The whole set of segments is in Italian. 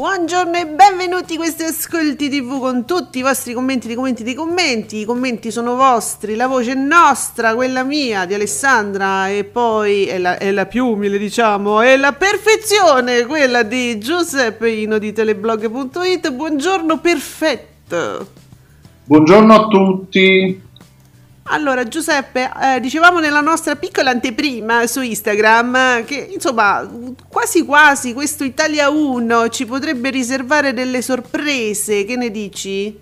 Buongiorno e benvenuti a questi ascolti TV con tutti i vostri commenti, dei commenti, dei commenti. I commenti sono vostri, la voce è nostra, quella mia, di Alessandra e poi è la, è la più umile diciamo, è la perfezione, quella di Giuseppe Ino di teleblog.it. Buongiorno perfetto. Buongiorno a tutti. Allora Giuseppe, eh, dicevamo nella nostra piccola anteprima su Instagram che insomma quasi quasi questo Italia 1 ci potrebbe riservare delle sorprese, che ne dici?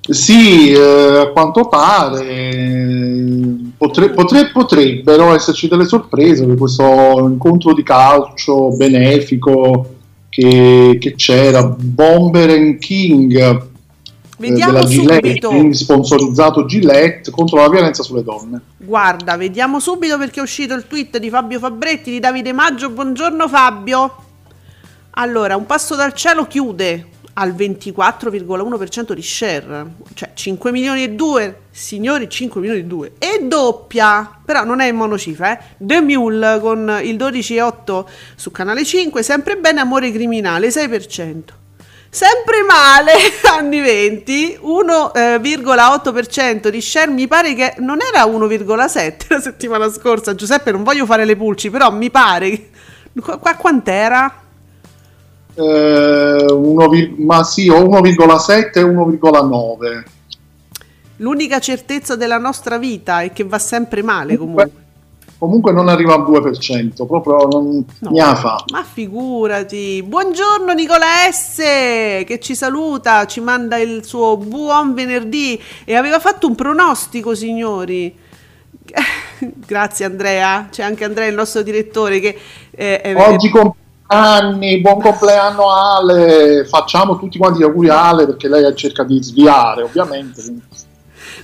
Sì, eh, a quanto pare potre- potre- potrebbero esserci delle sorprese per questo incontro di calcio benefico che, che c'era, Bomber and King Vediamo della Gillette, subito. sponsorizzato Gillette contro la violenza sulle donne. Guarda, vediamo subito perché è uscito il tweet di Fabio Fabretti di Davide Maggio. Buongiorno Fabio. Allora, un passo dal cielo chiude al 24,1% di share, cioè 5 milioni e 2, signori 5 milioni e 2, e doppia, però non è in monocifra, eh? The Mule con il 12,8 su canale 5, sempre bene, amore criminale, 6%. Sempre male, anni 20, 1,8% di share, mi pare che non era 1,7 la settimana scorsa, Giuseppe non voglio fare le pulci, però mi pare, che- qua, qua quant'era? Eh, uno ma sì, o 1,7 e 1,9. L'unica certezza della nostra vita è che va sempre male comunque. Comunque non arriva al 2%, proprio non No. ne ha fa. Ma figurati. Buongiorno Nicola S che ci saluta, ci manda il suo buon venerdì e aveva fatto un pronostico, signori. Grazie Andrea, c'è anche Andrea il nostro direttore che eh, è- Oggi compleanni, buon compleanno Ale, facciamo tutti quanti gli auguri a Ale perché lei cerca di sviare ovviamente.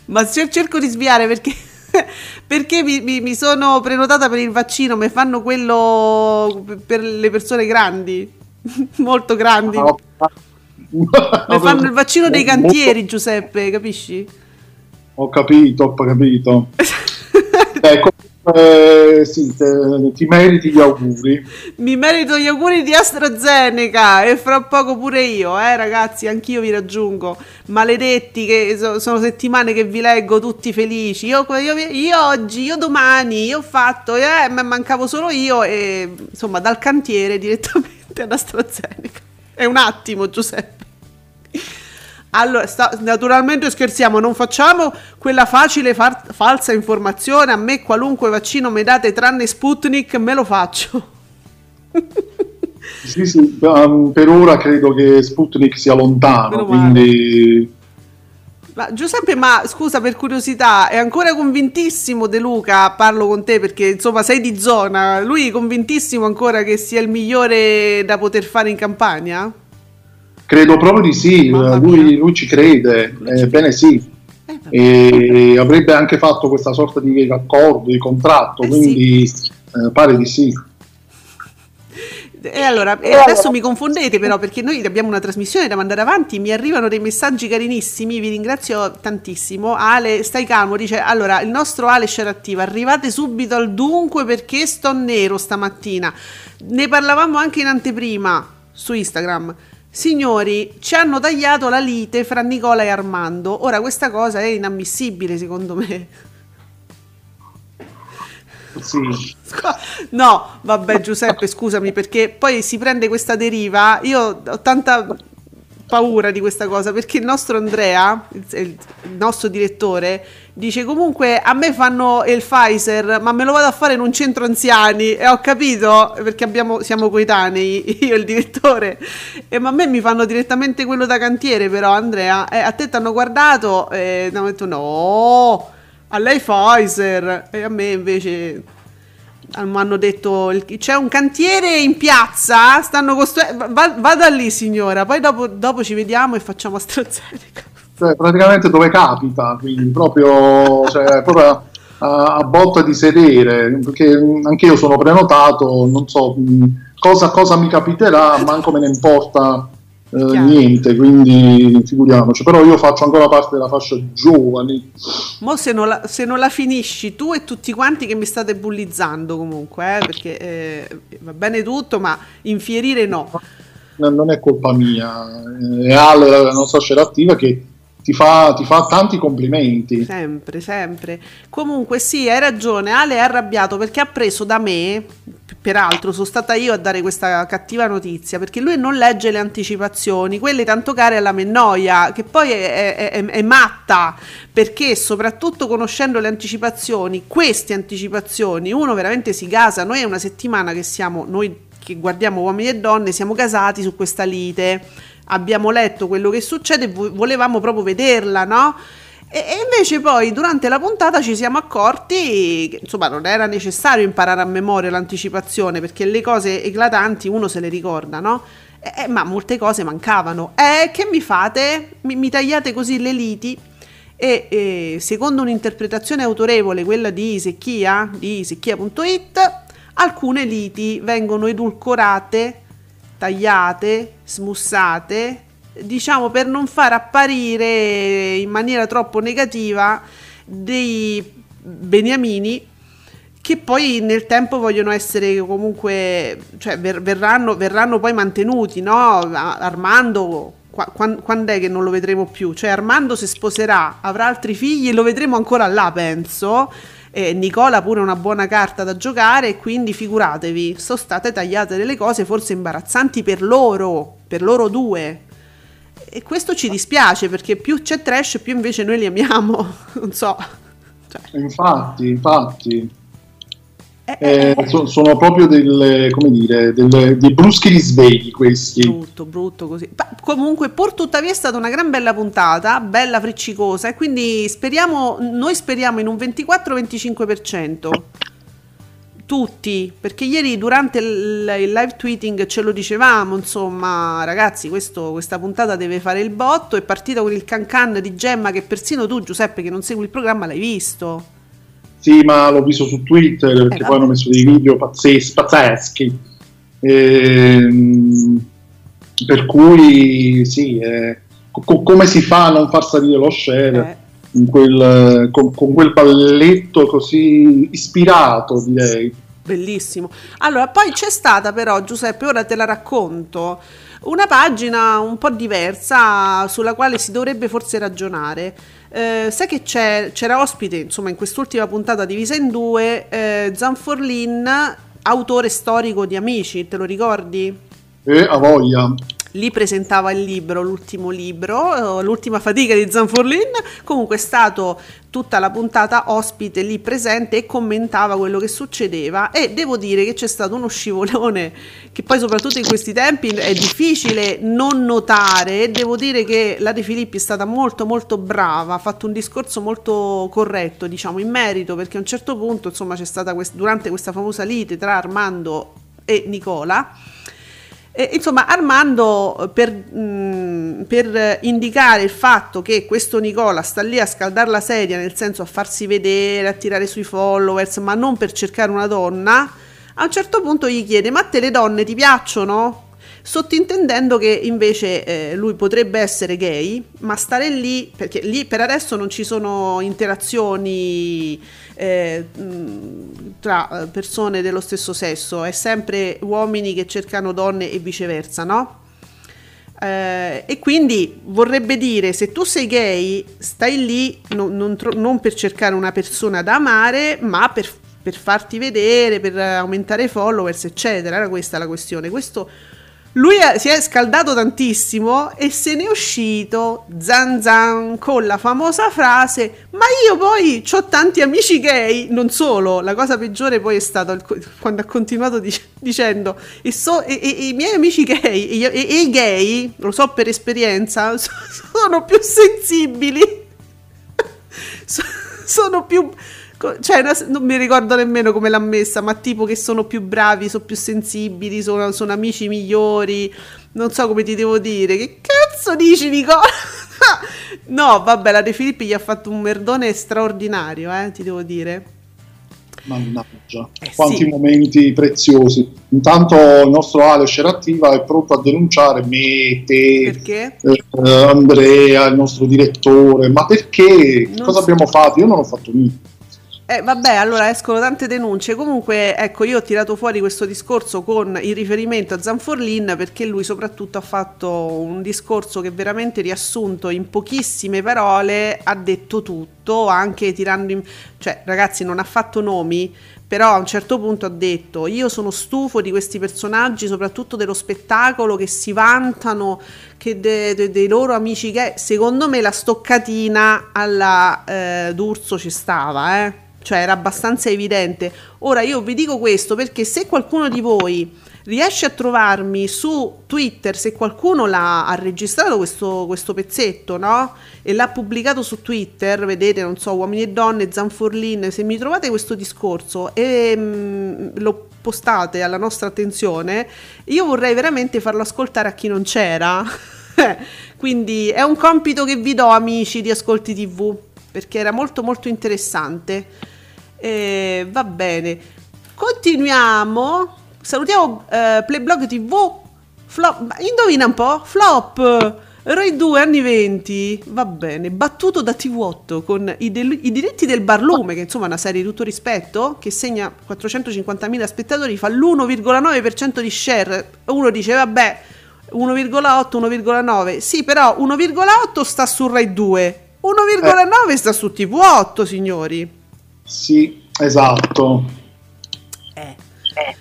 Ma cer- cerco di sviare perché, perché mi, mi- mi sono prenotata per il vaccino, mi fanno quello per le persone grandi, molto grandi. Mi fanno il vaccino dei cantieri, Giuseppe, capisci? Ho capito, ho capito. Ecco, eh, sì, te- ti meriti gli auguri. Mi merito gli auguri di AstraZeneca e fra poco pure io, eh ragazzi, anch'io vi raggiungo. Maledetti che so- sono settimane che vi leggo tutti felici. Io, io- io oggi, io domani, io ho fatto, eh, ma mancavo solo io e insomma dal cantiere direttamente ad AstraZeneca. È un attimo, Giuseppe. Allora, sta- naturalmente scherziamo, non facciamo quella facile far- falsa informazione. A me qualunque vaccino mi date tranne Sputnik, me lo faccio. Sì, sì, um, per ora credo che Sputnik sia lontano, quindi Ma Giuseppe, ma scusa per curiosità, è ancora convintissimo De Luca? Parlo con te perché insomma sei di zona. Lui è convintissimo ancora che sia il migliore da poter fare in campagna? Credo proprio di sì, Mamma lui, lui ci crede, ebbene sì. Eh. E avrebbe anche fatto questa sorta di accordo, di contratto, Eh, quindi eh, pare di sì. E allora, e adesso mi confondete però perché noi abbiamo una trasmissione da mandare avanti, mi arrivano dei messaggi carinissimi, vi ringrazio tantissimo. Ale, stai calmo, dice, allora, il nostro Ale Scerattiva, arrivate subito al dunque perché sto nero stamattina. Ne parlavamo anche in anteprima su Instagram. Signori, ci hanno tagliato la lite fra Nicola e Armando. Ora questa cosa è inammissibile secondo me. Sì. No, vabbè Giuseppe, scusami perché poi si prende questa deriva. Io ho tanta paura di questa cosa perché il nostro Andrea, il, nostro direttore, dice comunque a me fanno il Pfizer, ma me lo vado a fare in un centro anziani. E ho capito perché abbiamo, siamo coetanei, io e il direttore, e, ma a me mi fanno direttamente quello da cantiere però Andrea, e a te ti hanno guardato e ti hanno detto no, a lei Pfizer. E a me invece mi hanno detto c'è un cantiere in piazza stanno costruendo va, vada lì signora poi dopo, dopo ci vediamo e facciamo AstraZeneca cioè, praticamente dove capita quindi proprio, cioè, proprio a, a, botta di sedere perché anche io sono prenotato non so cosa, cosa mi capiterà manco me ne importa eh, niente, quindi figuriamoci. Però io faccio ancora parte della fascia giovani. Mo se non, la, se non la finisci tu e tutti quanti che mi state bullizzando comunque, eh, perché eh, va bene tutto, ma infierire no. Non è colpa mia, è Ale, la nostra scena attiva, che ti fa, ti fa, tanti complimenti. Sempre, sempre. Comunque sì, hai ragione, Ale è arrabbiato perché ha preso da me, peraltro sono stata io a dare questa cattiva notizia, perché lui non legge le anticipazioni, quelle tanto care alla Mennoia, che poi è, è, è, è matta, perché soprattutto conoscendo le anticipazioni, queste anticipazioni, uno veramente si gasa, noi è una settimana che siamo, noi che guardiamo uomini e donne, siamo casati su questa lite abbiamo letto quello che succede e volevamo proprio vederla, no? E, invece poi durante la puntata ci siamo accorti che insomma non era necessario imparare a memoria l'anticipazione perché le cose eclatanti uno se le ricorda, no? Eh, ma molte cose mancavano. Eh, che mi fate? Mi, mi tagliate così le liti? E eh, secondo un'interpretazione autorevole, quella di Secchia, di secchia.it, alcune liti vengono edulcorate tagliate, smussate, diciamo per non far apparire in maniera troppo negativa dei beniamini che poi nel tempo vogliono essere comunque, cioè ver- verranno, verranno, poi mantenuti, no? Armando, qua- quando è che non lo vedremo più? Cioè Armando si sposerà, avrà altri figli e lo vedremo ancora là, penso eh, Nicola pure una buona carta da giocare quindi figuratevi, sono state tagliate delle cose forse imbarazzanti per loro, per loro due. E questo ci dispiace perché più c'è trash più invece noi li amiamo, non so. Cioè. Infatti, infatti. Eh, eh, eh, so, sono proprio delle, come dire, delle, dei bruschi risvegli questi. Brutto, brutto così. Ma comunque, pur tuttavia è stata una gran bella puntata, bella friccicosa e quindi speriamo, noi speriamo in un 24-25%. Tutti, perché ieri durante il, live tweeting ce lo dicevamo, insomma, ragazzi, questo, questa puntata deve fare il botto, è partita con il cancan di Gemma che persino tu, Giuseppe, che non segui il programma, l'hai visto. Sì, ma l'ho visto su Twitter perché eh, poi hanno messo dei video pazzeschi. pazzeschi. Ehm, per cui sì, eh, co- come si fa a non far salire lo share eh. Quel, con, con, quel balletto così ispirato, direi. Bellissimo. Allora, poi c'è stata però, Giuseppe, ora te la racconto, una pagina un po' diversa sulla quale si dovrebbe forse ragionare. Eh, sai che c'era ospite, insomma, in quest'ultima puntata divisa in due, eh, Zanforlin, autore storico di Amici, te lo ricordi? Eh, a voglia lì presentava il libro, l'ultimo libro, eh, l'ultima fatica di Zanforlin, comunque è stato tutta la puntata ospite lì presente e commentava quello che succedeva. E devo dire che c'è stato uno scivolone che poi soprattutto in questi tempi è difficile non notare. E devo dire che la De Filippi è stata molto molto brava, ha fatto un discorso molto corretto diciamo in merito perché a un certo punto insomma c'è stata quest- durante questa famosa lite tra Armando e Nicola e, insomma, Armando per, mh, mm, per, indicare il fatto che questo Nicola sta lì a scaldare la sedia, nel senso a farsi vedere, a tirare sui followers, ma non per cercare una donna, a un certo punto gli chiede: Ma te le donne ti piacciono? Sottintendendo che invece eh, lui potrebbe essere gay, ma stare lì, perché lì per adesso non ci sono interazioni eh, tra eh, persone dello stesso sesso, è sempre uomini che cercano donne e viceversa, no? Eh, e quindi vorrebbe dire se tu sei gay stai lì non, non, non per cercare una persona da amare ma per, per, farti vedere per aumentare i followers eccetera era questa la questione questo lui si è scaldato tantissimo e se ne è uscito zan zan con la famosa frase ma io poi ho tanti amici gay non solo la cosa peggiore poi è co- quando ha continuato dic- dicendo e, so- e- e- i miei amici gay e, i gay lo so per esperienza so- sono più sensibili So- sono più cioè non mi ricordo nemmeno come l'ha messa ma tipo che sono più bravi sono più sensibili sono, sono amici migliori non so come ti devo dire che cazzo dici Nicola no vabbè la De Filippi gli ha fatto un merdone straordinario eh, ti devo dire Mannaggia, Eh, quanti sì. momenti preziosi. Intanto il nostro Ale Scerattiva è pronto a denunciare me, te, eh, Andrea, il nostro direttore. Ma perché? Non Cosa so. abbiamo fatto? Io non ho fatto niente. Eh, vabbè, allora escono tante denunce. Comunque, ecco, io ho tirato fuori questo discorso con il riferimento a Zanforlin perché lui soprattutto ha fatto un discorso che veramente riassunto in pochissime parole ha detto tutto, anche tirando in... cioè ragazzi non ha fatto nomi, però a un certo punto ha detto io sono stufo di questi personaggi, soprattutto dello spettacolo che si vantano che de- de- dei loro amici gay. Secondo me la stoccatina alla eh, D'Urso ci stava, eh cioè era abbastanza evidente. Ora io vi dico questo perché se qualcuno di voi riesce a trovarmi su Twitter, se qualcuno l'ha ha registrato questo, questo pezzetto, no? E l'ha pubblicato su Twitter, vedete, non so, uomini e donne, Zanforlin, se mi trovate questo discorso e mm, lo postate alla nostra attenzione, io vorrei veramente farlo ascoltare a chi non c'era. Quindi è un compito che vi do, amici di Ascolti TV, perché era molto molto interessante. Eh, va bene, continuiamo. Salutiamo eh, Playblog TV. Flop, indovina un po'? Flop. Rai 2 anni 20, va bene, battuto da TV8 con i, del- i diritti del Barlume, che insomma è una serie di tutto rispetto, che segna 450.000 spettatori, fa l'1,9% di share. Uno dice, vabbè, 1,8, 1,9. Sì, però 1,8 sta su Rai 2, 1,9 sta su TV8, signori. Sì, esatto.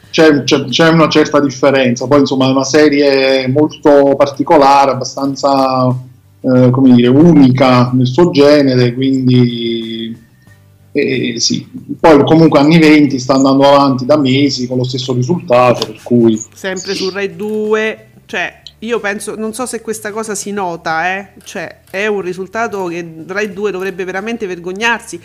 C'è, c'è- c'è una certa differenza. Poi, insomma, è una serie molto particolare, abbastanza, eh, come dire, unica nel suo genere, quindi eh, sì. Poi comunque anni 20 sta andando avanti da mesi con lo stesso risultato, per cui sempre su Rai 2, cioè io penso, non so se questa cosa si nota, eh? cioè è un risultato che Rai 2 dovrebbe veramente vergognarsi,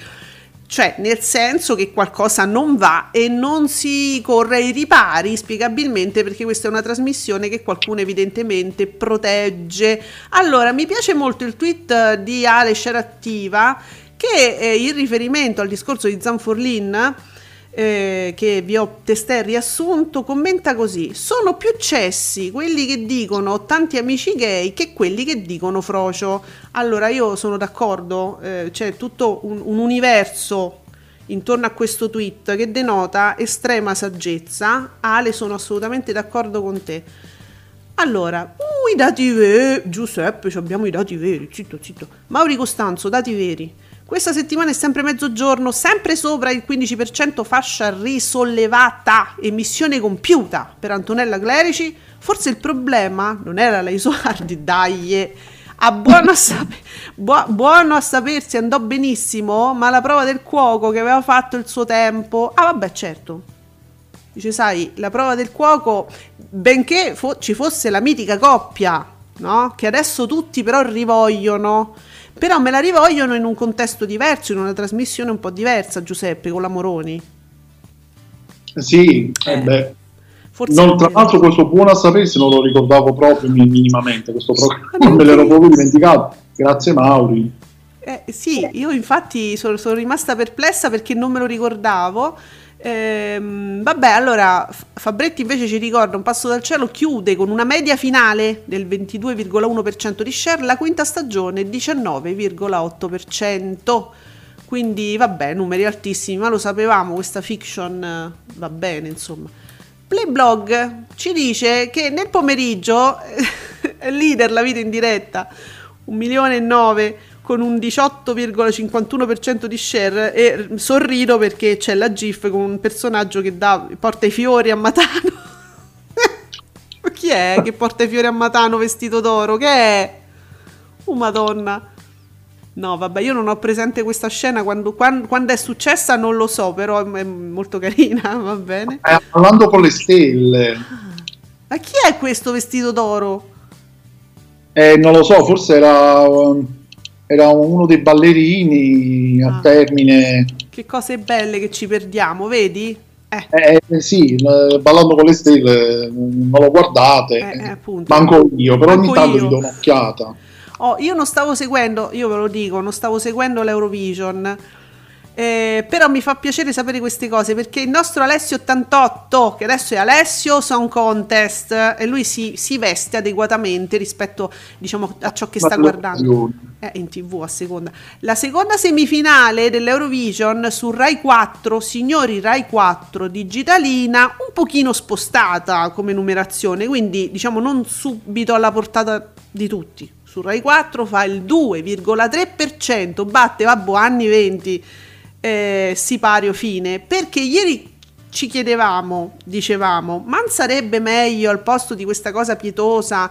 cioè nel senso che qualcosa non va e non si corre ai ripari spiegabilmente perché questa è una trasmissione che qualcuno evidentemente protegge. Allora, mi piace molto il tweet di Ale Scerattiva che eh, in riferimento al discorso di Zanforlin eh, che vi ho testé riassunto, commenta così: Sono più cessi quelli che dicono tanti amici gay che quelli che dicono frocio. Allora io sono d'accordo, eh, c'è tutto un, un universo intorno a questo tweet che denota estrema saggezza. Ale, sono assolutamente d'accordo con te. Allora, uh, i dati veri, Giuseppe, abbiamo i dati veri, zitto, zitto. Mauri Costanzo, dati veri. Questa settimana è sempre mezzogiorno, sempre sopra il 15% fascia risollevata, emissione compiuta per Antonella Clerici. Forse il problema non era la Isoardi, dai. A buono, a sape- buo- buono a sapersi andò benissimo, ma la prova del cuoco che aveva fatto il suo tempo. Ah, vabbè, certo. Dice, sai, la prova del cuoco, benché fo- ci fosse la mitica coppia, no? Che adesso tutti però rivogliono. Però me la rivogliono in un contesto diverso, in una trasmissione un po' diversa, Giuseppe, con la Moroni. sì, eh Eh. beh, Non, tra l'altro questo buon a sapersi non lo ricordavo proprio mi- minimamente, questo programma Ma me l'ero proprio dimenticato. Grazie Mauri. Eh, sì, io infatti sono, sono rimasta perplessa perché non me lo ricordavo. Ehm, vabbè, allora Fabretti invece ci ricorda un passo dal cielo, chiude con una media finale del 22,1% di share, la quinta stagione 19,8%. Quindi vabbè, numeri altissimi, ma lo sapevamo, questa fiction eh, va bene, insomma. Playblog ci dice che nel pomeriggio è leader la vita in diretta, un milione e nove con un 18,51% di share e sorrido perché c'è la GIF con un personaggio che dà, porta i fiori a Matano. Chi è che porta i fiori a Matano vestito d'oro? Che è? Oh madonna. No, vabbè, io non ho presente questa scena quando, quando, quando è successa non lo so, però è molto carina, va bene. Eh, parlando con le stelle. Ma chi è questo vestito d'oro? Eh, non lo so, forse era, era uno dei ballerini a Ah. termine. Che cose belle che ci perdiamo, vedi? Eh, Eh, eh, sì, l- ballando con le stelle, non lo guardate, Eh, eh, manco io, però ogni Manco tanto io. gli do un'occhiata. Oh, io non stavo seguendo, io ve lo dico, non stavo seguendo l'Eurovision. Eh, però mi fa piacere sapere queste cose perché il nostro Alessio 88, che adesso è Alessio Song Contest, e lui si, si veste adeguatamente rispetto diciamo, a ciò che sta Ma guardando. l'occasione. Eh, in tv a seconda. La seconda semifinale dell'Eurovision su Rai 4, signori Rai 4 digitalina, un pochino spostata come numerazione, quindi diciamo non subito alla portata di tutti. Su Rai 4 fa il 2,3%, batte vabbè anni 20 eh, sipario fine, perché ieri ci chiedevamo, dicevamo, ma non sarebbe meglio al posto di questa cosa pietosa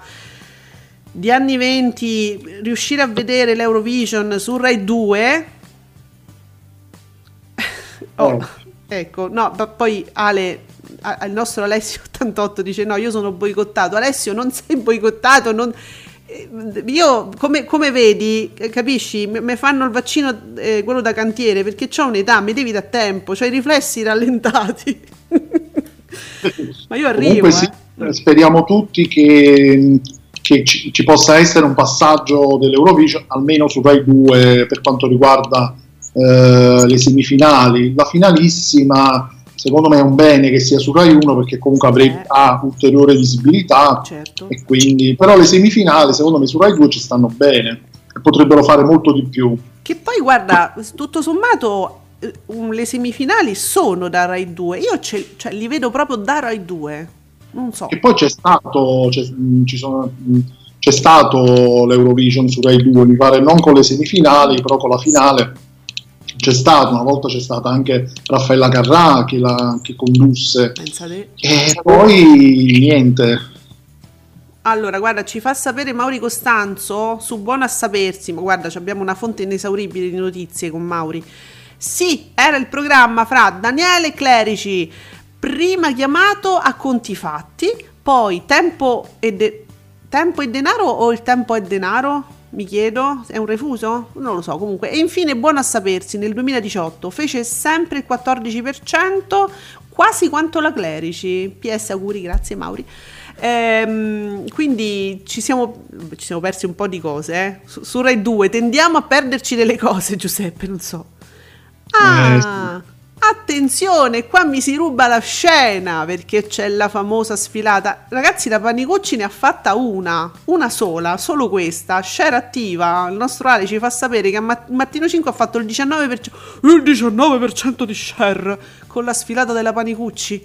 di anni 20 riuscire a vedere l'Eurovision su Rai 2 oh, ecco no ma poi Ale a- il nostro Alessio 88 dice no io sono boicottato. Alessio non sei boicottato non io come, come vedi eh, capisci mi fanno il vaccino eh, quello da cantiere perché ho un'età mi devi da tempo ho i riflessi rallentati ma io arrivo Comunque sì, eh. speriamo tutti che, che ci, ci possa essere un passaggio dell'Eurovision, almeno su Rai 2 per quanto riguarda eh, le semifinali. La finalissima, secondo me è un bene che sia su Rai 1 perché comunque avrebbe Eh. ha ulteriore visibilità. certo E quindi, però le semifinali secondo me su Rai 2 ci stanno bene e potrebbero fare molto di più. Che poi guarda, tutto sommato eh, le semifinali sono da Rai 2. Io ce- cioè, li vedo proprio da Rai 2. Non so. E poi c'è stato, c'è, ci sono- mh, c'è stato l'Eurovision su Rai 2, mi pare non con le semifinali, però con la finale c'è stato, una volta c'è stata anche Raffaella Carrà che, la, che condusse. Pensate. E poi niente. Allora, guarda, ci fa sapere Mauri Costanzo su Buono a sapersi. Ma guarda, abbiamo una fonte inesauribile di notizie con Mauri. Sì, era il programma fra Daniele Clerici, prima chiamato a conti fatti, poi tempo e, de- tempo e denaro o il tempo è denaro? Mi chiedo, è un refuso? Non lo so, comunque. E infine, buono a sapersi, nel 2018 fece sempre il 14%, quasi quanto la Clerici. PS auguri, grazie Mauri. Ehm, quindi ci siamo, ci siamo persi un po' di cose, eh. Su, su Rai 2 tendiamo a perderci delle cose, Giuseppe, non so. Ah, attenzione, qua mi si ruba la scena perché c'è la famosa sfilata. Ragazzi, la Panicucci ne ha fatta una, una sola, solo questa. Share attiva. Il nostro Ale ci fa sapere che a Mat- Mattino 5 ha fatto il 19%, il 19% di share con la sfilata della Panicucci.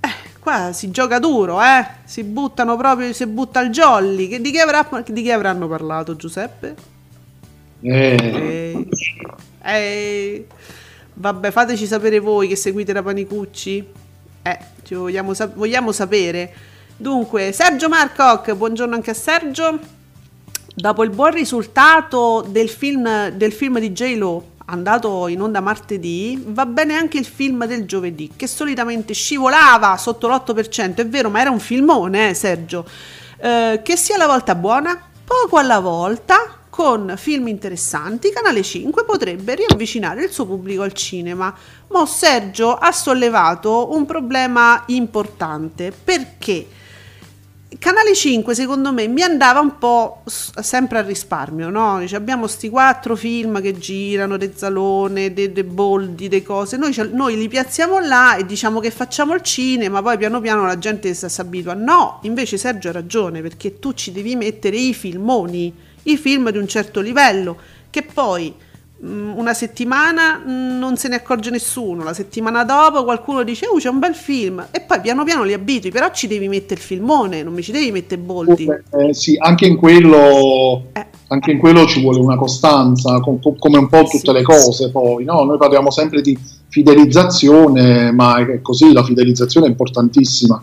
Eh, qua si gioca duro, eh. Si buttano proprio, si butta il jolly. Che- di, che avrà- di che avranno parlato, Giuseppe? Eh, Eh, eh, vabbè, fateci sapere voi che seguite la Panicucci. Eh, vogliamo, sap- vogliamo sapere. Dunque, Sergio Marcoc, buongiorno anche a Sergio. Dopo il buon risultato del film, del film di J-Lo andato in onda martedì, va bene anche il film del giovedì, che solitamente scivolava sotto l'8%. È vero, ma era un filmone, eh, Sergio. Eh, che sia la volta buona, poco alla volta, con film interessanti, Canale 5 potrebbe riavvicinare il suo pubblico al cinema. Ma Sergio ha sollevato un problema importante perché Canale 5 secondo me mi andava un po' sempre a risparmio, no? Dice, abbiamo sti quattro film che girano, De Zalone, De, de Boldi, de cose, noi, noi li piazziamo là e diciamo che facciamo il cinema, poi piano piano la gente si abitua. No, invece Sergio ha ragione, perché tu ci devi mettere i filmoni, i film di un certo livello, che poi mm, una settimana mm, non se ne accorge nessuno, la settimana dopo qualcuno dice oh c'è un bel film e poi piano piano li abitui, però ci devi mettere il filmone, non mi ci devi mettere Boldi. eh, sì, anche in quello Eh. anche in quello ci vuole una costanza, com- com- come un po' tutte Sì. le cose poi, no? Noi parliamo sempre di fidelizzazione, ma è così, la fidelizzazione è importantissima.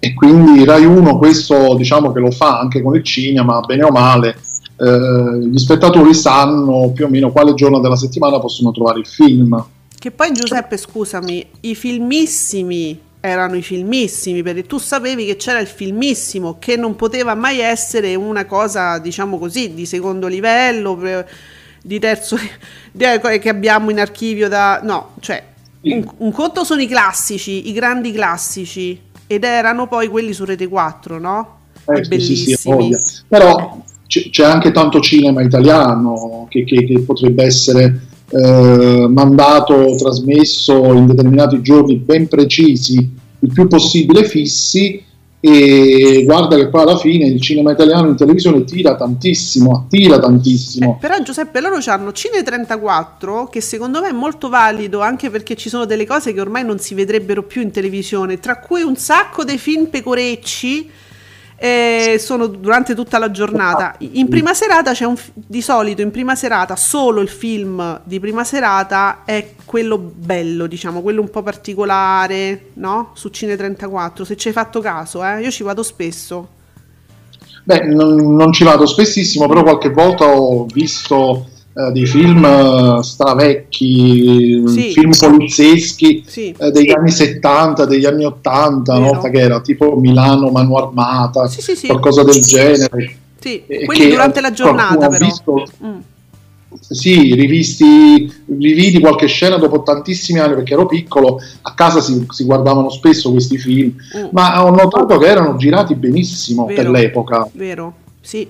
e quindi Rai 1 questo diciamo che lo fa anche con il cinema, bene o male, eh, gli spettatori sanno più o meno quale giorno della settimana possono trovare il film. Che poi Giuseppe, scusami, i filmissimi erano i filmissimi, perché tu sapevi che c'era il filmissimo, che non poteva mai essere una cosa, diciamo così, di secondo livello, di terzo, che abbiamo in archivio da... No, cioè, un, un conto sono i classici, i grandi classici, ed erano poi quelli su Rete 4, no? Eh, bellissimi. Sì, sì, Però c'è anche tanto cinema italiano che, che, che potrebbe essere eh, mandato, trasmesso in determinati giorni ben precisi, il più possibile fissi e guarda che poi alla fine il cinema italiano in televisione tira tantissimo, attira tantissimo. Eh, però Giuseppe, loro hanno Cine 34 che secondo me è molto valido anche perché ci sono delle cose che ormai non si vedrebbero più in televisione, tra cui un sacco dei film pecorecci eh, sono durante tutta la giornata. In prima serata c'è un di solito in prima serata solo il film di prima serata è quello bello, diciamo, quello un po' particolare, no? Su Cine 34, se ci hai fatto caso, eh? Io ci vado spesso. Beh, non, non, ci vado spessissimo, però qualche volta ho visto eh, dei film eh, stravecchi, sì. film polizieschi sì. eh, degli anni 70, degli anni 80, no? che era tipo Milano Mano Armata, sì, qualcosa del genere. Sì, quelli durante la giornata però. Visto, mm. Sì, rivisti, rividi qualche scena dopo tantissimi anni perché ero piccolo, a casa si, si guardavano spesso questi film, mm. ma ho notato che erano girati benissimo vero, per l'epoca. Vero, sì.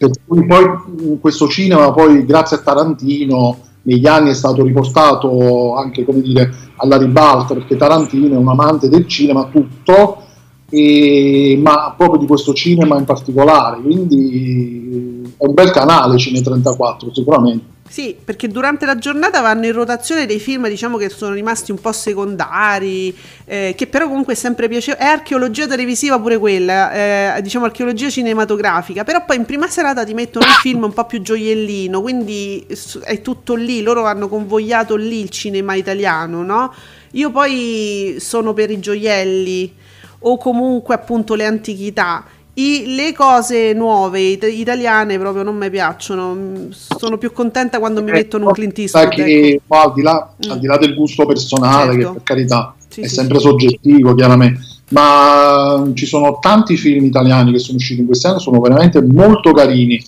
Per cui poi questo cinema, poi grazie a Tarantino, negli anni è stato riportato anche come dire, alla ribalta, perché Tarantino è un amante del cinema tutto, e, ma proprio di questo cinema in particolare, quindi è un bel canale Cine 34 sicuramente. Sì, perché durante la giornata vanno in rotazione dei film, diciamo che sono rimasti un po' secondari, eh, che però comunque è sempre piacevole. È archeologia televisiva pure quella, eh, diciamo archeologia cinematografica, però poi in prima serata ti mettono un film un po' più gioiellino, quindi è tutto lì, loro hanno convogliato lì il cinema italiano, no? Io poi sono per i gioielli o comunque appunto le antichità i, le cose nuove it- italiane proprio non mi piacciono. Sono più contenta quando mi eh, mettono un Clint Eastwood. Che, ecco. al, di là, mm. al, di là, del gusto personale, certo. che per carità sì, è sì, sempre sì. soggettivo, chiaramente, ma ci sono tanti film italiani che sono usciti in questi anni, sono veramente molto carini.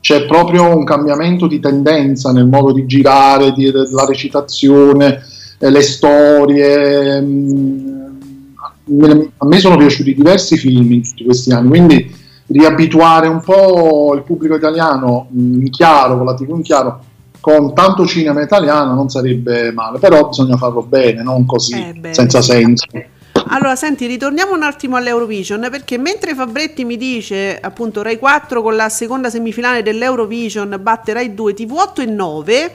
C'è proprio un cambiamento di tendenza nel modo di girare, di, la recitazione, eh, le storie. Mh, mm, a me sono piaciuti diversi film in tutti questi anni, quindi riabituare un po' il pubblico italiano in chiaro, con la TV in chiaro, con tanto cinema italiano non sarebbe male, però bisogna farlo bene, non così, eh senza senso. Allora, senti, ritorniamo un attimo all'Eurovision perché mentre Fabretti mi dice appunto Rai 4 con la seconda semifinale dell'Eurovision batte Rai 2 TV8 e 9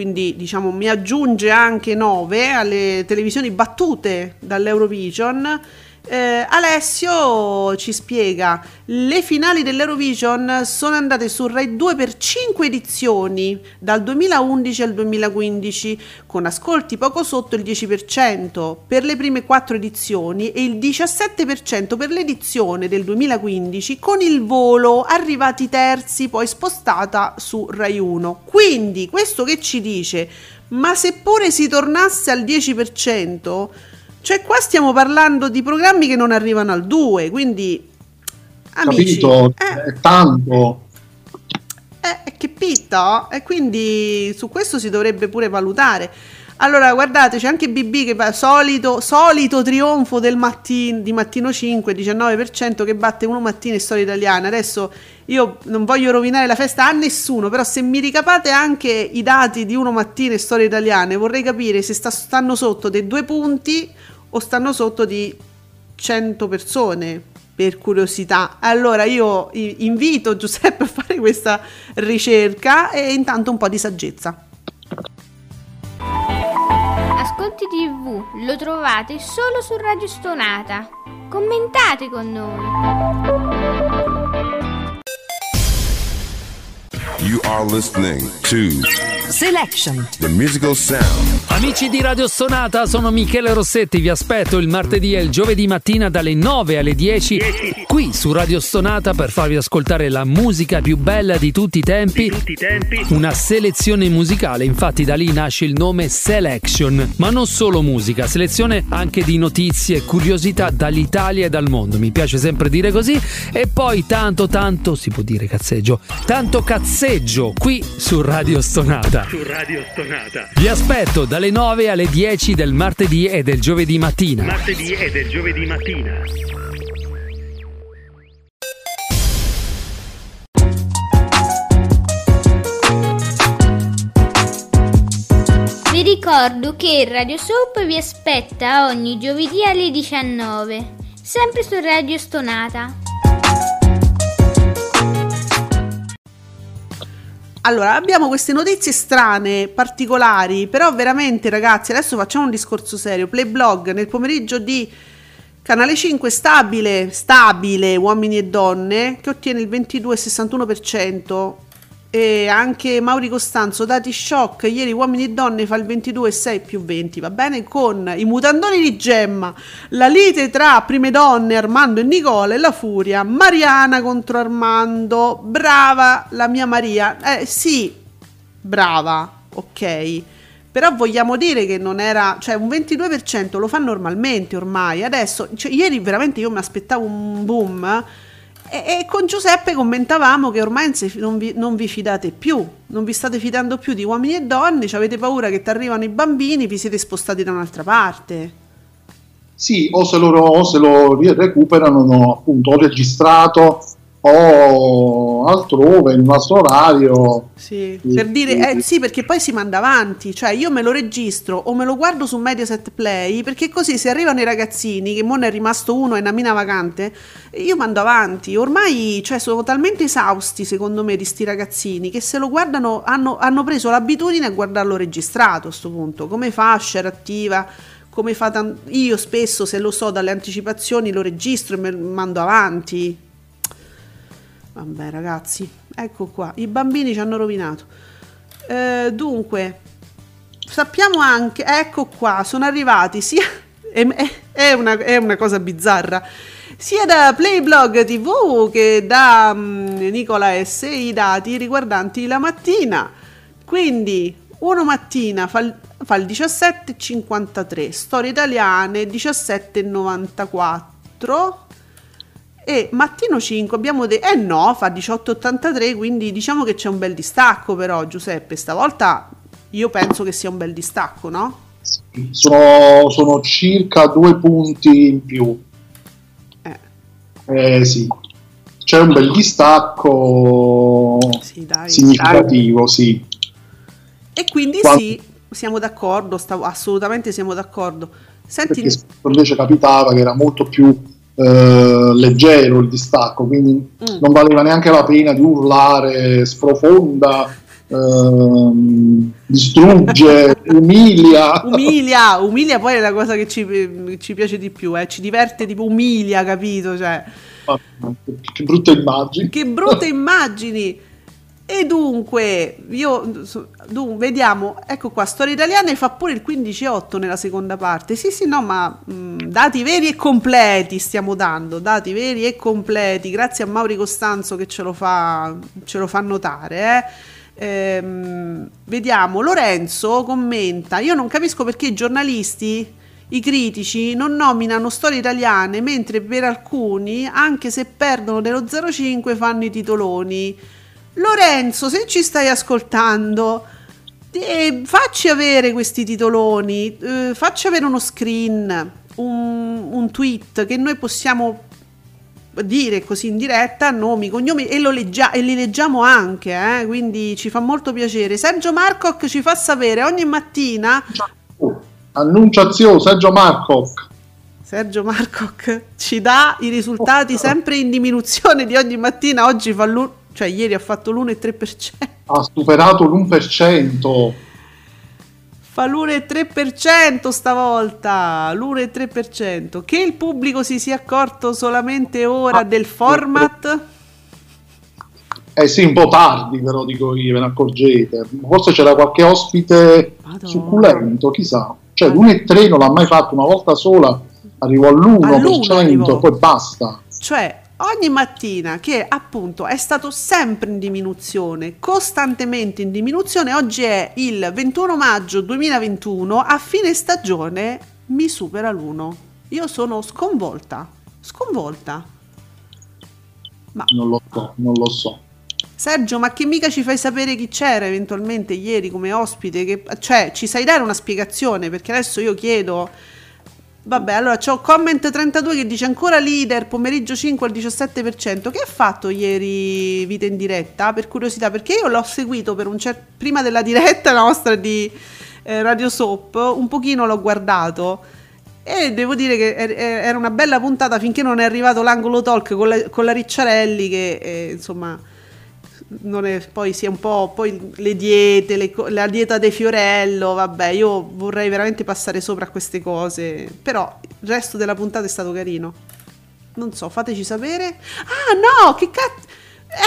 quindi diciamo mi aggiunge anche 9 alle televisioni battute dall'Eurovision eh, Alessio ci spiega le finali dell'Eurovision sono andate su Rai 2 per 5 edizioni dal 2011 al 2015 con ascolti poco sotto il 10% per le prime 4 edizioni e il 17% per l'edizione del 2015 con il volo arrivati terzi poi spostata su Rai 1 quindi questo che ci dice? Ma seppure si tornasse al 10% cioè, qua stiamo parlando di programmi che non arrivano al 2, quindi amici, Capito, eh, è tanto. Eh, che pitta, e quindi su questo si dovrebbe pure valutare. Allora, guardate, c'è anche BB che va solito, solito trionfo del mattin, di mattino 5, 19% che batte uno mattina in storia italiana. Adesso io non voglio rovinare la festa a nessuno, però se mi ricapate anche i dati di uno mattina in storia italiana, vorrei capire se sta, stanno sotto dei due punti o stanno sotto di 100 persone per curiosità. Allora io invito Giuseppe a fare questa ricerca e intanto un po' di saggezza. Ascolti TV lo trovate solo su Radio Stonata. Commentate con noi. You are listening to Selection. The musical sound. Amici di Radio Stonata, sono Michele Rossetti, vi aspetto il martedì e il giovedì mattina dalle 9 alle 10 qui su Radio Stonata per farvi ascoltare la musica più bella di tutti i tempi. Una selezione musicale, infatti da lì nasce il nome Selection, ma non solo musica, selezione anche di notizie, curiosità dall'Italia e dal mondo, mi piace sempre dire così, e poi tanto tanto, si può dire cazzeggio, tanto cazzeggio qui su Radio Stonata. Su Radio Stonata. Vi aspetto dalle 9 alle 10 del martedì e del giovedì mattina. Martedì e del giovedì mattina. Vi ricordo che Radio Soap vi aspetta ogni giovedì alle 19, sempre su Radio Stonata. Allora, abbiamo queste notizie strane, particolari, però veramente ragazzi, adesso facciamo un discorso serio. Playblog nel pomeriggio di Canale 5 stabile, stabile, uomini e donne, che ottiene il 22,61%. E anche Mauri Costanzo, dati shock, ieri uomini e donne fa il 22,6 più 20, va bene? Con i mutandoni di Gemma, la lite tra prime donne Armando e Nicola e la furia, Mariana contro Armando, brava la mia Maria, eh sì, brava, ok. Però vogliamo dire che non era, cioè un 22% lo fa normalmente ormai, adesso, cioè, ieri veramente io mi aspettavo un boom. eh, e, e con Giuseppe commentavamo che ormai non vi, non vi fidate più, non vi state fidando più di uomini e donne, ci avete paura che ti arrivano i bambini, vi siete spostati da un'altra parte. Sì, o se, loro, o se lo recuperano no, appunto o registrato o altrove in un altro orario. Sì, per dire, sì, eh, sì. perché poi si manda avanti, cioè io me lo registro o me lo guardo su Mediaset Play, perché così se arrivano i ragazzini, che mo ne è rimasto uno e una mina vacante, io mando avanti. Ormai cioè, sono talmente esausti, secondo me, di sti ragazzini, che se lo guardano hanno, hanno preso l'abitudine a guardarlo registrato a sto punto, come fa share attiva. Come fa tan- io spesso se lo so dalle anticipazioni lo registro e me lo mando avanti. Vabbè, ragazzi, ecco qua. I bambini ci hanno rovinato. Eh, dunque, sappiamo anche, ecco qua, sono arrivati sia. È, è- una, è una cosa bizzarra. Sia da Playblog TV che da mm, Nicola S i dati riguardanti la mattina. Quindi, uno mattina fa il, fa il 17,53, storie italiane 17,94 e mattino 5 abbiamo detto, eh no, fa 18,83, quindi diciamo che c'è un bel distacco però Giuseppe, stavolta io penso che sia un bel distacco, no? Sono, sono circa due punti in più. Eh, Eh sì, c'è un bel distacco sì, dai. significativo, sì. E quindi Quanto- sì, siamo d'accordo, stavo- assolutamente siamo d'accordo. Senti, Perché invece capitava che era molto più eh, leggero il distacco, quindi Mm. non valeva neanche la pena di urlare, sprofonda, ehm, distrugge, umilia. umilia, umilia poi è la cosa che ci, ci piace di più, eh, ci diverte tipo umilia, capito? Cioè, che brutte immagini. Che brutte immagini! E dunque, io so- dun- vediamo, ecco qua, Storia Italiana fa pure il 15,8 nella seconda parte. Sì, sì, no, ma mh, dati veri e completi stiamo dando, dati veri e completi, grazie a Mauri Costanzo che ce lo fa, ce lo fa notare. eh. Ehm, vediamo, Lorenzo commenta, io non capisco perché i giornalisti i critici non nominano storie italiane, mentre per alcuni, anche se perdono dello 0,5, fanno i titoloni. Lorenzo, se ci stai ascoltando, eh, facci avere questi titoloni, eh, facci avere uno screen, un, un tweet che noi possiamo dire così in diretta nomi, cognomi e, lo leggia- e li leggiamo anche, eh, quindi ci fa molto piacere. Sergio Marcoc ci fa sapere ogni mattina Annunciazione, Sergio Marcoc. Sergio Marcoc ci dà i risultati sempre in diminuzione di ogni mattina. Oggi fa l'u- cioè ieri ha fatto l'1,3%. ha superato l'1%. Fa l'1,3% stavolta. L'1,3%. Che il pubblico si sia accorto solamente ora del format. Eh sì, un po' tardi però dico io, ve ne accorgete. Forse c'era qualche ospite Madonna. succulento, chissà. Cioè l'1 e 3 non l'ha mai fatto una volta sola, arrivò all'1%, arrivò. poi basta. Cioè, ogni mattina che appunto è stato sempre in diminuzione, costantemente in diminuzione, oggi è il 21 maggio 2021, a fine stagione mi supera l'1. Io sono sconvolta, sconvolta. Non lo so, non lo so. Sergio, ma che mica ci fai sapere chi c'era eventualmente ieri come ospite? Che, cioè, ci sai dare una spiegazione? Perché adesso io chiedo. Vabbè, allora c'ho comment 32 che dice ancora leader, pomeriggio 5 al 17%. Che ha fatto ieri Vita in diretta? Per curiosità, perché io l'ho seguito per un cer- prima della diretta nostra di eh, Radio Soap, un pochino l'ho guardato. E devo dire che er- er- era una bella puntata finché non è arrivato l'angolo talk con la, con la Ricciarelli che eh, insomma è, poi si è un po' poi le diete, le la dieta dei Fiorello, vabbè, io vorrei veramente passare sopra a queste cose, però il resto della puntata è stato carino. Non so, fateci sapere. Ah no, che cazzo!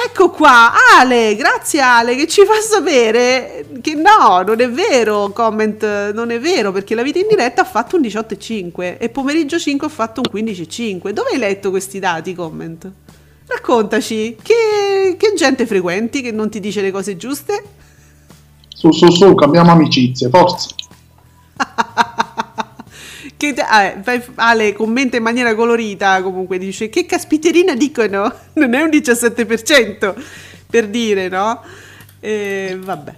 Ecco qua, Ale, grazie Ale che ci fa sapere che no, non è vero, comment, non è vero perché la vita in diretta ha fatto un 18,5 e pomeriggio 5 ha fatto un 15,5. Dove hai letto questi dati, comment? Raccontaci, che, che gente frequenti che non ti dice le cose giuste? Su, su, su, cambiamo amicizie, forza. Che, fai- Ale commenta in maniera colorita comunque dice che caspiterina dicono non è un 17% per dire no Eh, vabbè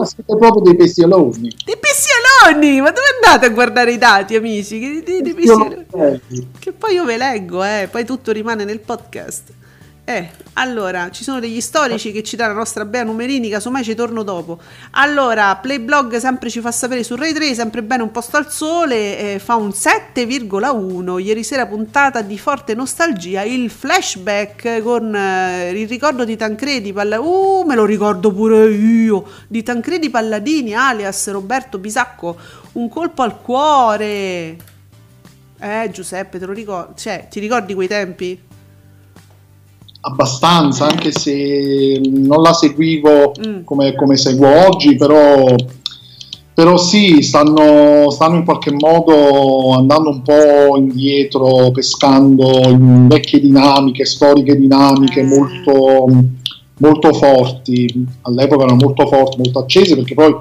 Ma siete proprio dei bestialoni. dei pessialoni ma dove andate a guardare i dati amici che, pessialoni? Bestialoni. che poi io ve leggo eh, poi tutto rimane nel podcast eh, allora, ci sono degli storici che ci dà la nostra Bea Numerini, casomai ci torno dopo. Allora, Playblog sempre ci fa sapere su Rai 3, sempre bene un posto al sole, eh, fa un 7,1. Ieri sera puntata di forte nostalgia, il flashback con eh, il ricordo di Tancredi, Palla- uh, me lo ricordo pure io, di Tancredi Palladini, alias Roberto Bisacco, un colpo al cuore. Eh, Giuseppe, te lo ricordi? Cioè, ti ricordi quei tempi? Abbastanza, anche se non la seguivo Mm. come, come seguo oggi, però, però sì, stanno, stanno in qualche modo andando un po' indietro, pescando in vecchie dinamiche, storiche dinamiche Eh. molto, molto forti. All'epoca erano molto forti, molto accese, perché poi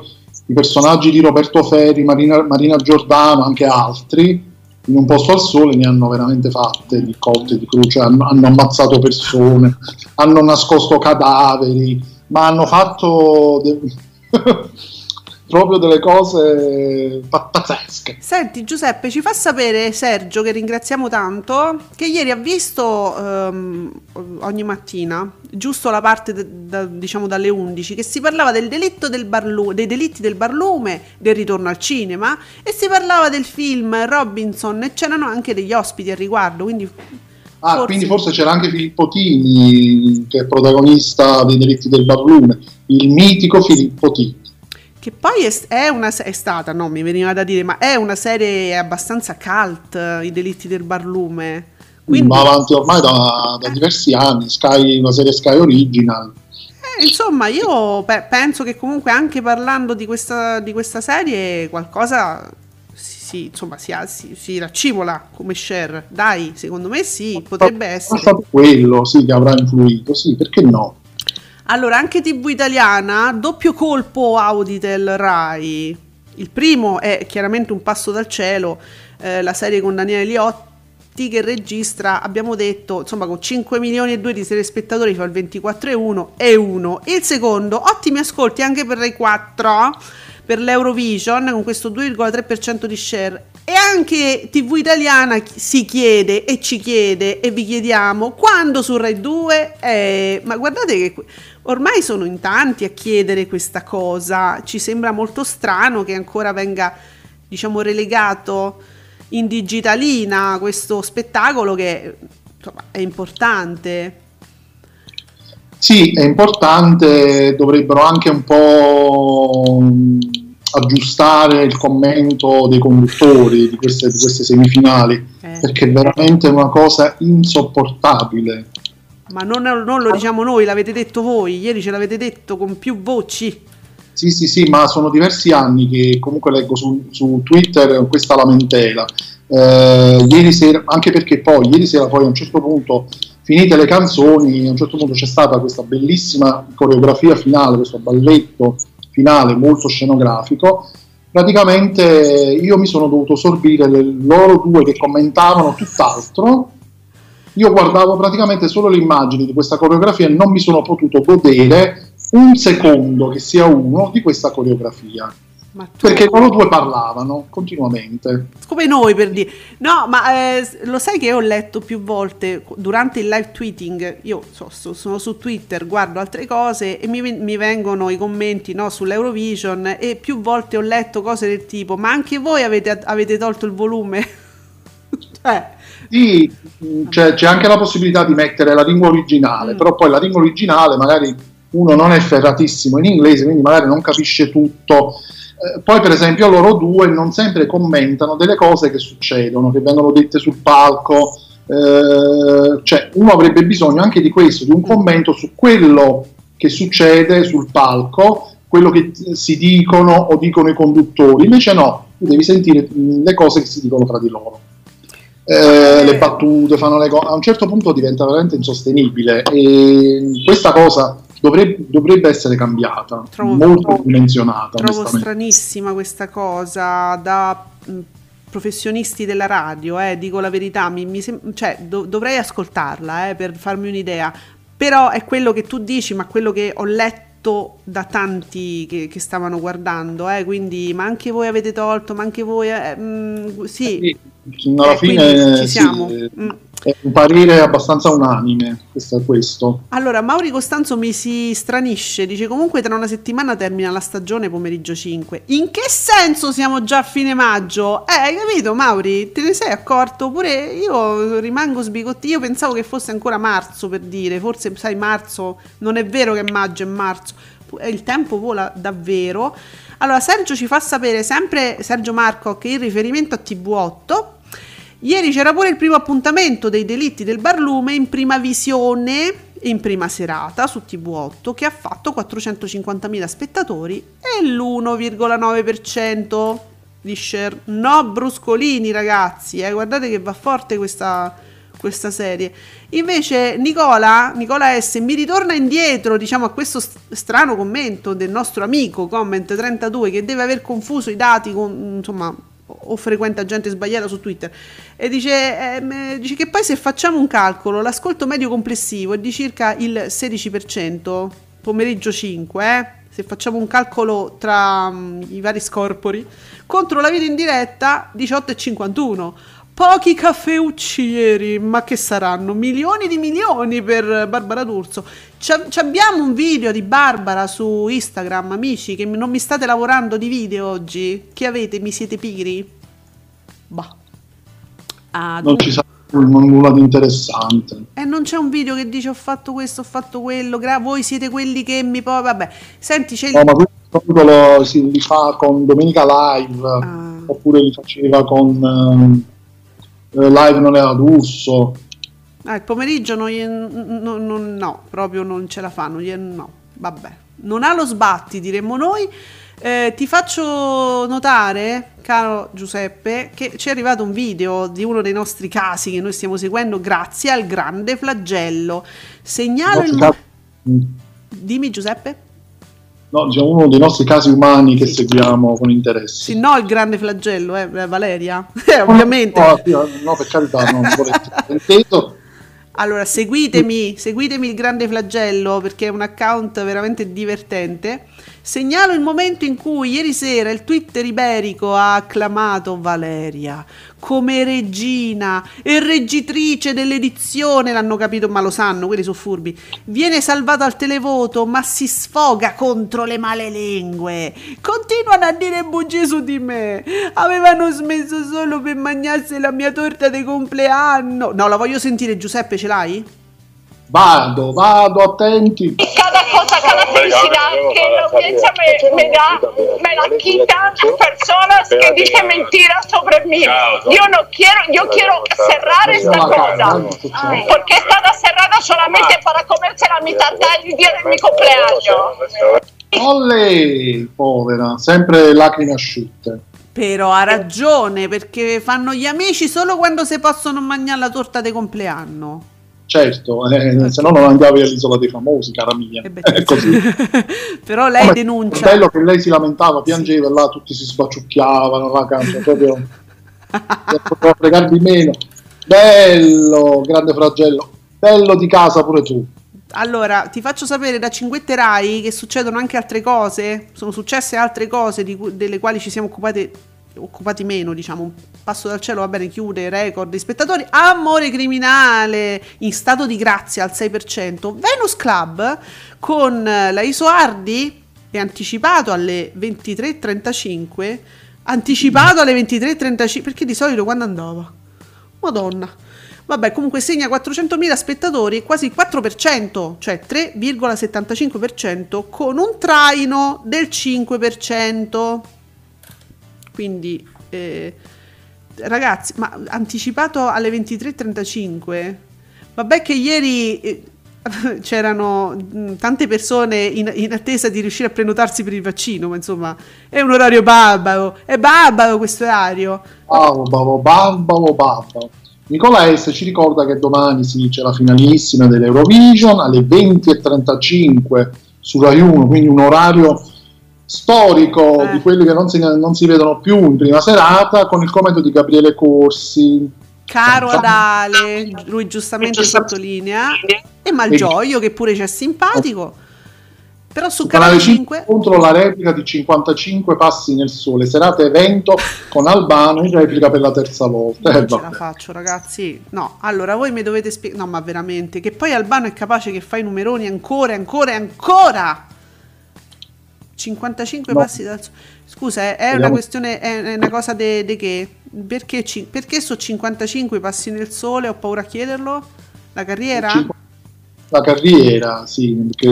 i personaggi di Roberto Ferri, Marina, Marina Giordano, anche altri, in un posto al sole ne hanno veramente fatte di cotte di cruce, hanno, hanno ammazzato persone, hanno nascosto cadaveri, ma hanno fatto de- proprio delle cose pa- pazzesche. Senti Giuseppe, ci fa sapere Sergio, che ringraziamo tanto, che ieri ha visto ehm, ogni mattina, giusto la parte de- da- diciamo dalle 11, che si parlava del delitto del barlu- dei delitti del barlume, del ritorno al cinema e si parlava del film Robinson e c'erano anche degli ospiti al riguardo, quindi Ah, Forse. quindi forse c'era anche Filippo Tini, che è protagonista dei delitti del barlume, il mitico Filippo Tini. Che poi è, è una è stata, no, mi veniva da dire, ma è una serie abbastanza cult, eh, i delitti del barlume. Quindi, Va avanti ormai da, da diversi anni, Sky, una serie Sky Original. Eh, insomma, io pe- penso che comunque anche parlando di questa, di questa serie qualcosa si, insomma, si, si, si raccivola come share. Dai, secondo me sì, potrebbe essere. quello, sì, che avrà influito, sì, perché no? Allora, anche TV italiana, doppio colpo Auditel Rai. Il primo è chiaramente un passo dal cielo, eh, la serie con Daniele Liotti che registra, abbiamo detto, insomma con 5 milioni e 2 di telespettatori fa il 24,1 e 1. Il secondo, ottimi ascolti anche per Rai 4, per l'Eurovision con questo 2,3% di share. E anche TV italiana si chiede e ci chiede e vi chiediamo quando su Rai 2 eh, ma guardate che ormai sono in tanti a chiedere questa cosa ci sembra molto strano che ancora venga diciamo relegato in digitalina questo spettacolo che insomma, è importante Sì, è importante, dovrebbero anche un po' mh, aggiustare il commento dei conduttori di queste, di queste semifinali, Eh. perché è veramente una cosa insopportabile. Ma non, non lo diciamo noi, l'avete detto voi, ieri ce l'avete detto con più voci. Sì, sì, sì, ma sono diversi anni che comunque leggo su, su Twitter questa lamentela. Eh, ieri sera, anche perché poi, ieri sera poi a un certo punto, finite le canzoni, a un certo punto c'è stata questa bellissima coreografia finale, questo balletto finale molto scenografico. Praticamente io mi sono dovuto sorbire le loro due che commentavano tutt'altro. Io guardavo praticamente solo le immagini di questa coreografia e non mi sono potuto godere un secondo che sia uno di questa coreografia. Perché loro due parlavano continuamente. come noi per dire, no, ma eh, lo sai che ho letto più volte durante il live tweeting. Io so- so- sono su Twitter, guardo altre cose e mi, mi vengono i commenti no, sull'Eurovision. E più volte ho letto cose del tipo: Ma anche voi avete, avete tolto il volume? cioè, Sì, mh, c'è, anche la possibilità di mettere la lingua originale, Mm. però poi la lingua originale magari uno non è ferratissimo in inglese, quindi magari non capisce tutto. Eh, poi, per esempio, loro due non sempre commentano delle cose che succedono, che vengono dette sul palco. eh, cioè, uno avrebbe bisogno anche di questo, di un commento su quello che succede sul palco, quello che si dicono o dicono i conduttori. Invece, no, tu devi sentire mh, le cose che si dicono tra di loro. Eh, le battute, fanno le cose. A un certo punto diventa veramente insostenibile e questa cosa dovrebbe, dovrebbe essere cambiata, Trovo- molto dimensionata. Trovo stranissima questa cosa da mh, professionisti della radio, eh, dico la verità, mi, mi sem- cioè, do- dovrei ascoltarla eh, per farmi un'idea, però è quello che tu dici, ma quello che ho letto da tanti che, che stavano guardando, eh, quindi ma anche voi avete tolto, ma anche voi, eh, mh, sì, Sì, alla Eh, fine ci sì, siamo. eh, Mm. è un parere abbastanza unanime, questo questo. Allora, Mauri Costanzo mi si stranisce, dice comunque tra una settimana termina la stagione pomeriggio 5. In che senso siamo già a fine maggio? Eh, hai capito Mauri? Te ne sei accorto? Pure io rimango sbigottito, io pensavo che fosse ancora marzo per dire, forse sai marzo, non è vero che è maggio, è marzo. Il tempo vola davvero. Allora, Sergio ci fa sapere sempre, Sergio Marco, che in riferimento a TV8 Ieri c'era pure il primo appuntamento dei delitti del barlume in prima visione in prima serata su TV8 che ha fatto 450.000 spettatori e l'1,9% di share. No bruscolini ragazzi, eh, guardate che va forte questa, questa serie. Invece Nicola, Nicola S mi ritorna indietro diciamo a questo st- strano commento del nostro amico Comment 32 che deve aver confuso i dati con insomma o frequenta gente sbagliata su Twitter e dice, ehm, dice che poi se facciamo un calcolo l'ascolto medio complessivo è di circa il 16% pomeriggio 5 eh? se facciamo un calcolo tra mm, i vari scorpori contro la video in diretta 18,51 Pochi caffeucci ieri, ma che saranno? Milioni di milioni per Barbara D'Urso. Ci ci abbiamo un video di Barbara su Instagram, amici, che non mi state lavorando di video oggi? Che avete? Mi siete pigri? Bah. Ah, Non ci sarà nulla di interessante. E non c'è un video che dice ho fatto questo, ho fatto quello, gra- voi siete quelli che mi poi... Vabbè, senti, c'è il... No, ma questo lo, si, li fa con Domenica Live, Ah. oppure li faceva con eh, Live non era D'Urso. Ah, il pomeriggio non, gli- no, no, no, proprio non ce la fanno, gli- no, vabbè. Non ha lo sbatti, diremmo noi. Eh, ti faccio notare, caro Giuseppe, che ci è arrivato un video di uno dei nostri casi che noi stiamo seguendo grazie al grande flagello. Segnalo il... Dimmi Giuseppe. No, diciamo uno dei nostri casi umani che seguiamo con interesse. Sì, no il grande flagello, eh, Valeria. Eh, ovviamente. No, sì, no, per carità, non inteso. Allora, seguitemi, seguitemi il grande flagello perché è un account veramente divertente. Segnalo il momento in cui ieri sera il Twitter iberico ha acclamato Valeria come regina e reggitrice dell'edizione, l'hanno capito ma lo sanno, quelli sono furbi. Viene salvata al televoto ma si sfoga contro le male lingue. Continuano a dire bugie su di me. Avevano smesso solo per mangiarsi la mia torta di compleanno. No, la voglio sentire Giuseppe, ce l'hai? Vado, vado, attenti. Cada cosa, cada felicidad que la audiencia me, me da, me la quitan personas que dicen mentiras sobre mí. Yo no quiero, yo quiero cerrar esta cosa. Porque è stata cerrata solamente para comerse la mitad del día de mi cumpleaños. Olle, povera, sempre lacrime asciutte. Però ha ragione, perché fanno gli amici solo quando si possono mangiare la torta di compleanno. Certo, eh, se no non andavi all'isola dei famosi, cara mia. È così. Però lei Come- denuncia. È bello che lei si lamentava, piangeva e là tutti si sbaciucchiavano, la canzone proprio poteva fregare di meno. Bello, grande fragello. Bello di casa pure tu. Allora, ti faccio sapere da cinguetterai che succedono anche altre cose. Sono successe altre cose di cui- delle quali ci siamo occupati, occupati meno, diciamo. Un passo dal cielo, va bene, chiude record di spettatori. Amore criminale in stato di grazia al 6%. Venus Club con eh, la Isoardi è anticipato alle 23.35. Anticipato alle 23.35 perché di solito quando andava? Madonna. Vabbè, comunque segna 400.000 spettatori, quasi il 4%, cioè 3,75% con un traino del 5%. Quindi, eh, ragazzi, ma anticipato alle 23.35? Vabbè che ieri eh, c'erano mh, tante persone in, in attesa di riuscire a prenotarsi per il vaccino, ma insomma è un orario barbaro, è barbaro questo orario. Bavo, bavo, bavo. Nicola S ci ricorda che domani sì, c'è la finalissima dell'Eurovision alle 20.35 su Rai 1, quindi un orario storico Eh. di quelli che non si, non si vedono più in prima serata con il commento di Gabriele Corsi. Caro Adale, lui giustamente sottolinea, e Malgioglio che pure c'è simpatico. Però su Su Canale Canale 5 5 contro la replica di 55 passi nel sole, serata evento con Albano in replica per la terza volta. Eh, non ce la vabbè. faccio, ragazzi. No, allora voi mi dovete spiegare. No, ma veramente, che poi Albano è capace che fa i numeroni ancora, e ancora e ancora. 55 No. passi dal Scusa, eh, è una Vediamo. questione, è è una cosa di che? Perché, ci- perché so 55 passi nel sole? Ho paura a chiederlo. La carriera? La carriera, sì, perché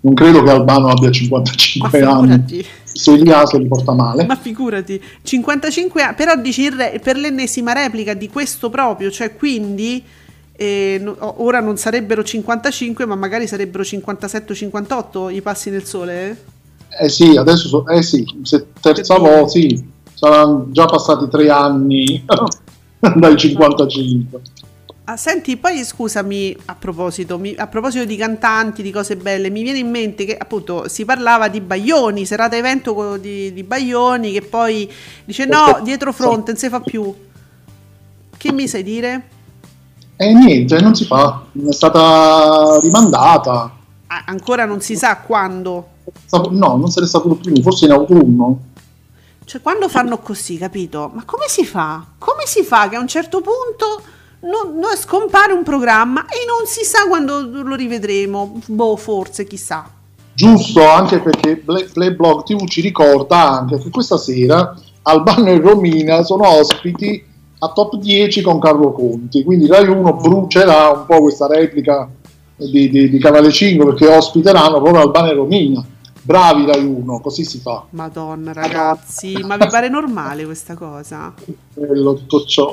non credo che Albano abbia Ma 55 anni. Se li ha, se li porta male. Ma figurati, 55 anni, però dici re- per l'ennesima replica di questo proprio, cioè quindi eh, no- ora non sarebbero 55, ma magari sarebbero 57 o 58 i passi nel sole? Eh? Eh sì, adesso so- eh sì, se terza volta, sì, saranno già passati tre anni dai 55. Ah, senti, poi scusami a proposito, mi- a proposito di cantanti, di cose belle, mi viene in mente che appunto si parlava di Baglioni, serata evento di, di Baglioni, che poi dice no, dietro fronte, non si fa più. Che mi sai dire? E niente, non si fa, è stata rimandata. Ah, ancora non si sa quando. Sap- No, non è saputo più, forse in autunno. Cioè, quando fanno così, capito? Ma come si fa? Come si fa che a un certo punto non, non scompare un programma e non si sa quando lo rivedremo? Boh, forse, chissà. Giusto, anche perché Playblog TV ci ricorda anche che questa sera Albano e Romina sono ospiti a top 10 con Carlo Conti, quindi Rai 1 brucerà un po' questa replica di, di- di Canale 5 perché ospiteranno proprio Albano e Romina. Bravi Rai 1, così si fa. Madonna, ragazzi, ma vi pare normale questa cosa? Bello tutto ciò.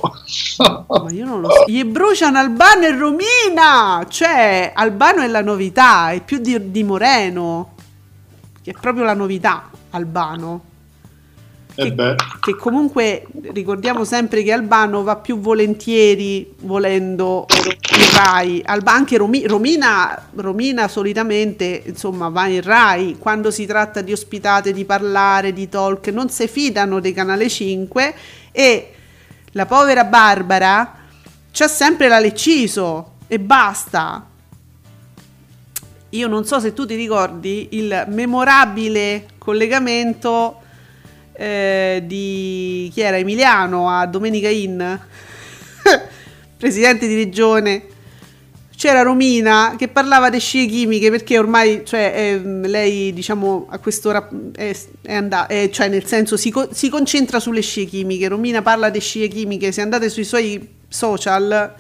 Ma io non lo so. Gli bruciano Albano e Romina! Cioè, Albano è la novità, è più di, di Moreno. Che è proprio la novità, Albano. E beh, che comunque ricordiamo sempre che Albano va più volentieri volendo il Rai. Alba, anche Romi- Romina, Romina solitamente insomma va in Rai. Quando si tratta di ospitate di parlare di talk non si fidano dei canale 5 e la povera Barbara c'ha sempre la Lecciso e basta. Io non so se tu ti ricordi il memorabile collegamento eh, di chi era Emiliano a Domenica In, presidente di regione. C'era Romina che parlava di scie chimiche perché ormai cioè, ehm, lei diciamo a quest'ora è, è andata, cioè nel senso si, co- si concentra sulle scie chimiche. Romina parla di scie chimiche, se andate sui suoi social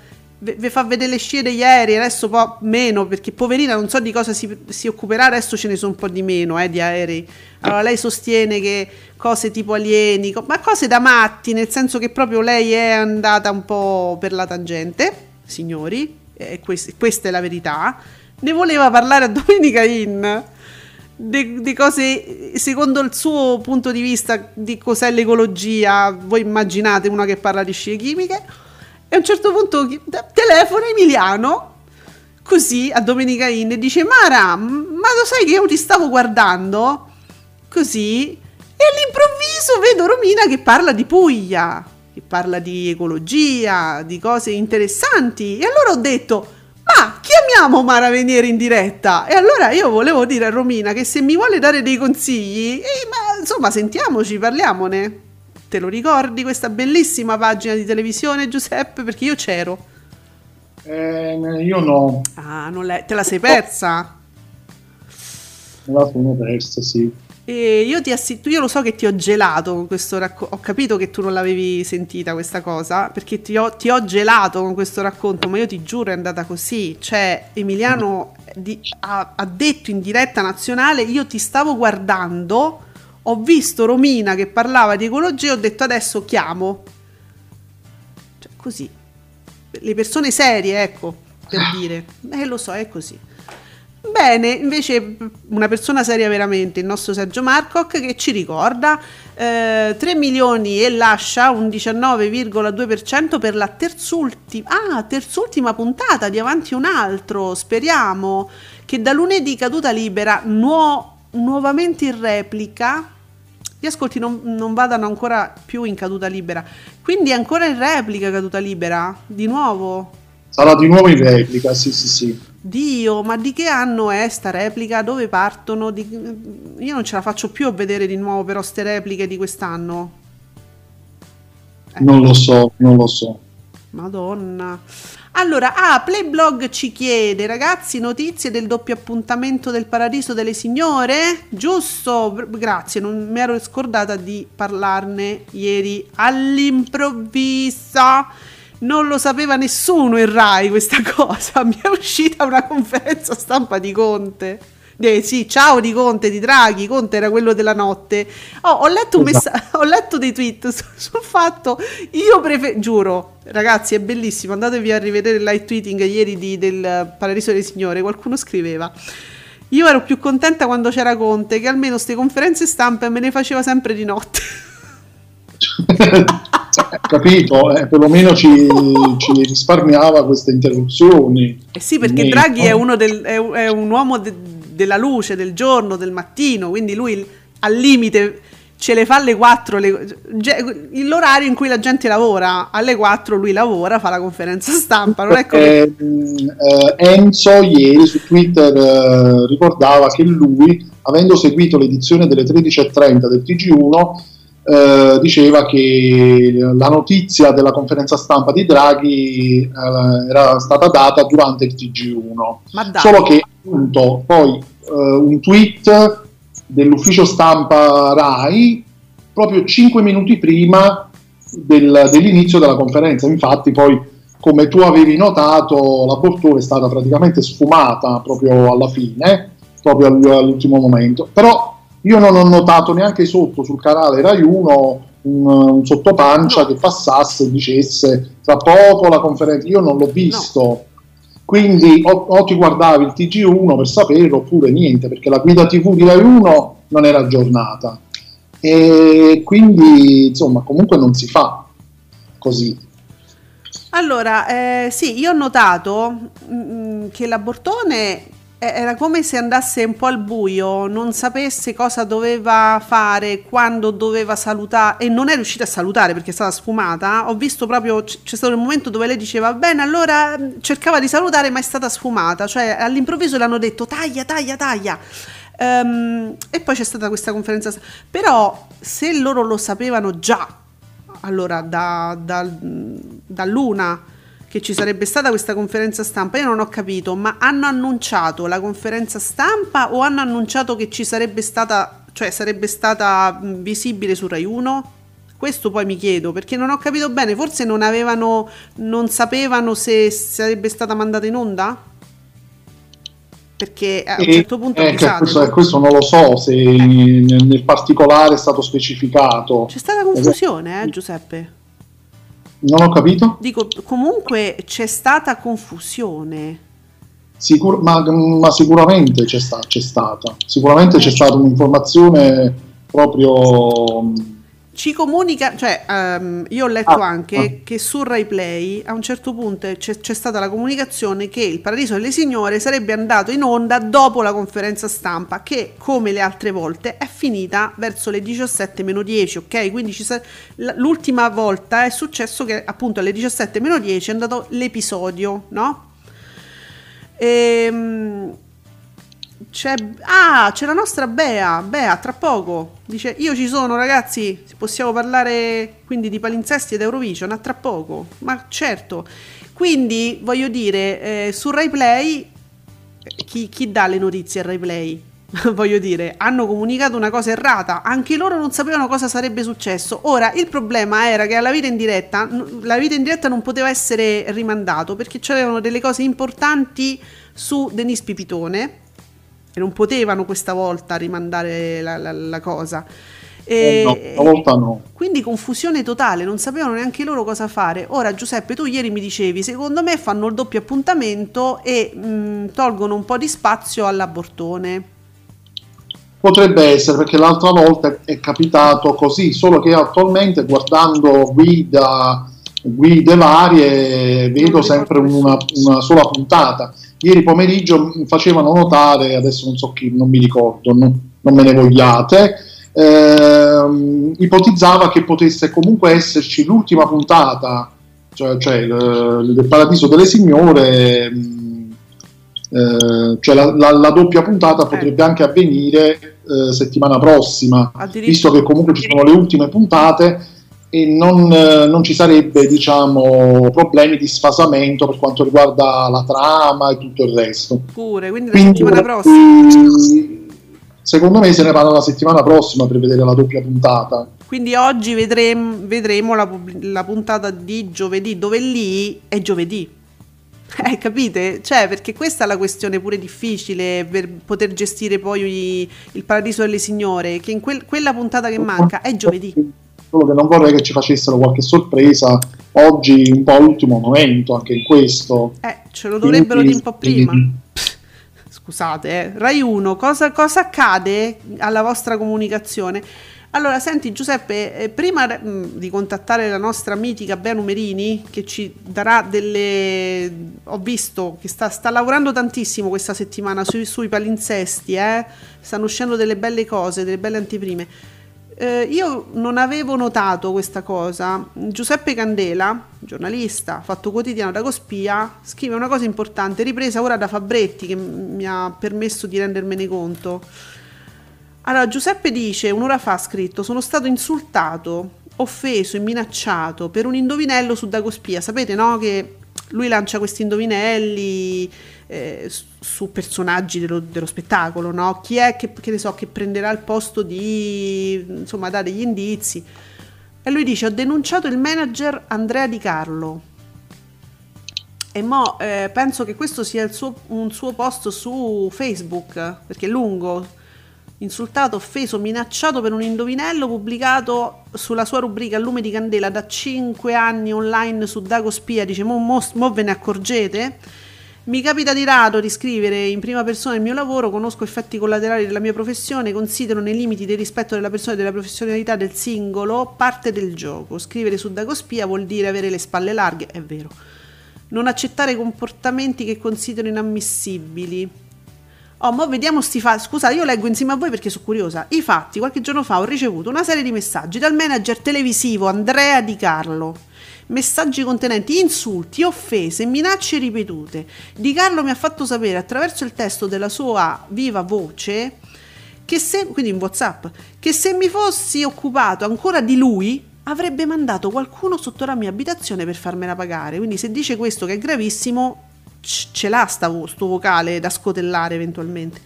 vi fa vedere le scie degli aerei, adesso po' meno, perché poverina non so di cosa si, si occuperà, adesso ce ne sono un po' di meno eh, di aerei. Allora lei sostiene che cose tipo alieni, ma cose da matti, nel senso che proprio lei è andata un po' per la tangente, signori, e quest- questa è la verità. Ne voleva parlare a Domenica In di cose secondo il suo punto di vista di cos'è l'ecologia voi immaginate una che parla di scie chimiche a un certo punto telefona Emiliano così a Domenica In e dice Mara ma lo sai che io ti stavo guardando così e all'improvviso vedo Romina che parla di Puglia che parla di ecologia di cose interessanti e allora ho detto ma chiamiamo Mara Veniere in diretta. E allora io volevo dire a Romina che se mi vuole dare dei consigli, eh, ma insomma, sentiamoci, parliamone. Te lo ricordi questa bellissima pagina di televisione, Giuseppe? Perché io c'ero. Eh, io no. Ah, non te la sei persa? Me la sono persa, sì. E io, ti assi- io lo so che ti ho gelato con questo racconto. Ho capito che tu non l'avevi sentita questa cosa perché ti ho, ti ho, gelato con questo racconto, ma io ti giuro è andata così. Cioè, Emiliano di- ha, ha detto in diretta nazionale: Io ti stavo guardando, ho visto Romina che parlava di ecologia, ho detto adesso chiamo. Cioè, così. Le persone serie, ecco, per dire. Eh, lo so, è così. Bene, invece una persona seria veramente, il nostro Sergio Marcoc che ci ricorda eh, 3 milioni e lascia un 19,2% per la terzultima, ah, terzultima puntata di Avanti un altro, speriamo che da lunedì caduta libera nuo- nuovamente in replica gli ascolti non, non, vadano ancora più in caduta libera. Quindi ancora in replica caduta libera? Di nuovo? Sarà di nuovo in replica, sì, sì, sì. Dio, ma di che anno è sta replica? Dove partono? Di... Io non ce la faccio più a vedere di nuovo però ste repliche di quest'anno. Eh. Non lo so, non lo so. Madonna. Allora, ah, Playblog ci chiede, ragazzi, notizie del doppio appuntamento del Paradiso delle Signore? Giusto, grazie, non mi ero scordata di parlarne ieri all'improvviso non lo sapeva nessuno in Rai questa cosa. Mi è uscita una conferenza stampa di Conte. Eh, sì, ciao di Conte, di Draghi, Conte era quello della notte. Oh, ho, letto messa- ho, letto dei tweet sul, sul fatto, io preferisco, giuro, ragazzi è bellissimo, andatevi a rivedere il live tweeting ieri di, del Paradiso delle Signore, qualcuno scriveva. Io ero più contenta quando c'era Conte, che almeno queste conferenze stampa me ne faceva sempre di notte. capito, eh, perlomeno ci, ci, risparmiava queste interruzioni. Eh sì, perché Draghi è, uno del, è, è un uomo de, della luce, del giorno, del mattino, quindi lui al limite ce le fa alle 4, le, l'orario in cui la gente lavora, alle 4 lui lavora, fa la conferenza stampa. Non è come... eh, eh, Enzo ieri su Twitter eh, ricordava che lui, avendo seguito l'edizione delle 13.30 del TG1, eh, diceva che la notizia della conferenza stampa di Draghi eh, era stata data durante il TG1. Solo che appunto poi eh, un tweet dell'ufficio stampa RAI proprio 5 minuti prima del, dell'inizio della conferenza. Infatti poi come tu avevi notato la Bortone è stata praticamente sfumata proprio alla fine, proprio all'ultimo momento. Però io non ho notato neanche sotto sul canale Rai 1 un, un sottopancia che passasse e dicesse tra poco la conferenza. Io non l'ho visto. No. Quindi o, o, ti guardavi il TG1 per saperlo oppure niente, perché la guida TV di Rai 1 non era aggiornata. E quindi insomma comunque non si fa così. Allora, eh, sì, io ho notato mh, mm, che la Bortone eh, era come se andasse un po' al buio, non sapesse cosa doveva fare, quando doveva salutare e non è riuscita a salutare perché è stata sfumata. Ho visto proprio, c'è stato il momento dove lei diceva bene, allora mm, cercava di salutare ma è stata sfumata, cioè all'improvviso le hanno detto taglia, taglia, taglia. Um, e poi c'è stata questa conferenza. Però se loro lo sapevano già, allora da, da, da Luna che ci sarebbe stata questa conferenza stampa, io non ho capito, ma hanno annunciato la conferenza stampa o hanno annunciato che ci sarebbe stata, cioè sarebbe stata visibile su Rai 1? Questo poi mi chiedo perché non ho capito bene, forse non avevano, non sapevano se sarebbe stata mandata in onda? Perché a un E- certo punto eh, avvisate, questo, questo non lo so se nel, nel particolare è stato specificato. c'è stata confusione, eh, Giuseppe. Non ho capito? Dico, comunque c'è stata confusione. Sicur- ma, ma sicuramente c'è, sta- c'è stata. Sicuramente c'è stata un'informazione proprio. Ci comunica, cioè ehm, io ho letto Ah, anche ah. che su Rai Play a un certo punto c'è, c'è stata la comunicazione che il Paradiso delle Signore sarebbe andato in onda dopo la conferenza stampa che come le altre volte è finita verso le 17 meno 10, ok? Quindi sa- l'ultima volta è successo che appunto alle 17 meno 10 è andato l'episodio, no? Ehm, c'è, ah, c'è la nostra Bea. Bea, tra poco. Dice: Io ci sono, ragazzi. Possiamo parlare quindi di palinsesti ed Eurovision a tra poco. Ma certo. Quindi voglio dire, eh, su Rai Play, eh, chi, chi dà le notizie a Rai Play? voglio dire, hanno comunicato una cosa errata. Anche loro non sapevano cosa sarebbe successo. Ora, il problema era che alla vita in diretta, la vita in diretta non poteva essere rimandato perché c'erano delle cose importanti su Denise Pipitone e non potevano questa volta rimandare la, la- la cosa. E- Eh, no, no. Quindi confusione totale, non sapevano neanche loro cosa fare. Ora Giuseppe, tu ieri mi dicevi, secondo me fanno il doppio appuntamento e mh, tolgono un po' di spazio all'abortone. Potrebbe essere perché l'altra volta è capitato così, solo che attualmente guardando guida, guide varie vedo sempre una, una sola puntata. Ieri pomeriggio facevano notare, adesso non so chi, non mi ricordo, non, non me ne vogliate, ehm, ipotizzava che potesse comunque esserci l'ultima puntata, cioè, cioè il- del Paradiso delle Signore, mh, eh, cioè la, la- la doppia puntata potrebbe anche avvenire eh, settimana prossima, visto che comunque ci sono le ultime puntate e non, eh, non ci sarebbe diciamo problemi di sfasamento per quanto riguarda la trama e tutto il resto. Pure, quindi la Quindi, settimana prossima. eh, secondo me se ne parla la settimana prossima per vedere la doppia puntata. Quindi oggi vedremo, vedremo la, la puntata di giovedì, dove lì è giovedì. Eh, capite? Cioè, perché questa è la questione pure difficile per poter gestire poi il Paradiso delle Signore, che in quel- quella puntata che manca è giovedì. Solo che non vorrei che ci facessero qualche sorpresa oggi un po' all'ultimo momento, anche in questo. Eh, ce lo dovrebbero dire un po' prima. Scusate, eh. Rai 1, cosa, cosa accade alla vostra comunicazione? Allora, senti Giuseppe, eh, prima mh, di contattare la nostra mitica Bea Numerini, che ci darà delle... ho visto che sta, sta lavorando tantissimo questa settimana sui, sui palinsesti, eh? stanno uscendo delle belle cose, delle belle anteprime. Eh, io non avevo notato questa cosa. Giuseppe Candela, giornalista, fatto quotidiano da Cospia, scrive una cosa importante, ripresa ora da Fabretti, che mi ha permesso di rendermene conto. Allora, Giuseppe dice, un'ora fa ha scritto, sono stato insultato, offeso e minacciato per un indovinello su Dagospia. Sapete, no? Che lui lancia questi indovinelli eh, su- personaggi dello, dello spettacolo, no? Chi è che, che so, che prenderà il posto di, insomma, dà degli indizi. E lui dice, ho denunciato il manager Andrea Di Carlo. E mo eh, penso che questo sia suo- un suo post su Facebook, perché è lungo. Insultato, offeso, minacciato per un indovinello pubblicato sulla sua rubrica Lume di Candela da 5 anni online su Dago Spia. Dice: Mo, mo- mo ve ne accorgete? Mi capita di rado di scrivere in prima persona il mio lavoro, conosco effetti collaterali della mia professione, considero nei limiti del rispetto della persona e della professionalità del singolo parte del gioco. Scrivere su Dagospia vuol dire avere le spalle larghe, è vero. Non accettare comportamenti che considero inammissibili. Oh, ma vediamo sti fatti. Scusa, io leggo insieme a voi perché sono curiosa. I fatti, qualche giorno fa ho ricevuto una serie di messaggi dal manager televisivo Andrea Di Carlo. Messaggi contenenti insulti, offese minacce ripetute. Di Carlo mi ha fatto sapere attraverso il testo della sua viva voce che se, quindi in WhatsApp, che se mi fossi occupato ancora di lui avrebbe mandato qualcuno sotto la mia abitazione per farmela pagare. Quindi se dice questo che è gravissimo, ce l'ha sta sto vocale da scotellare eventualmente.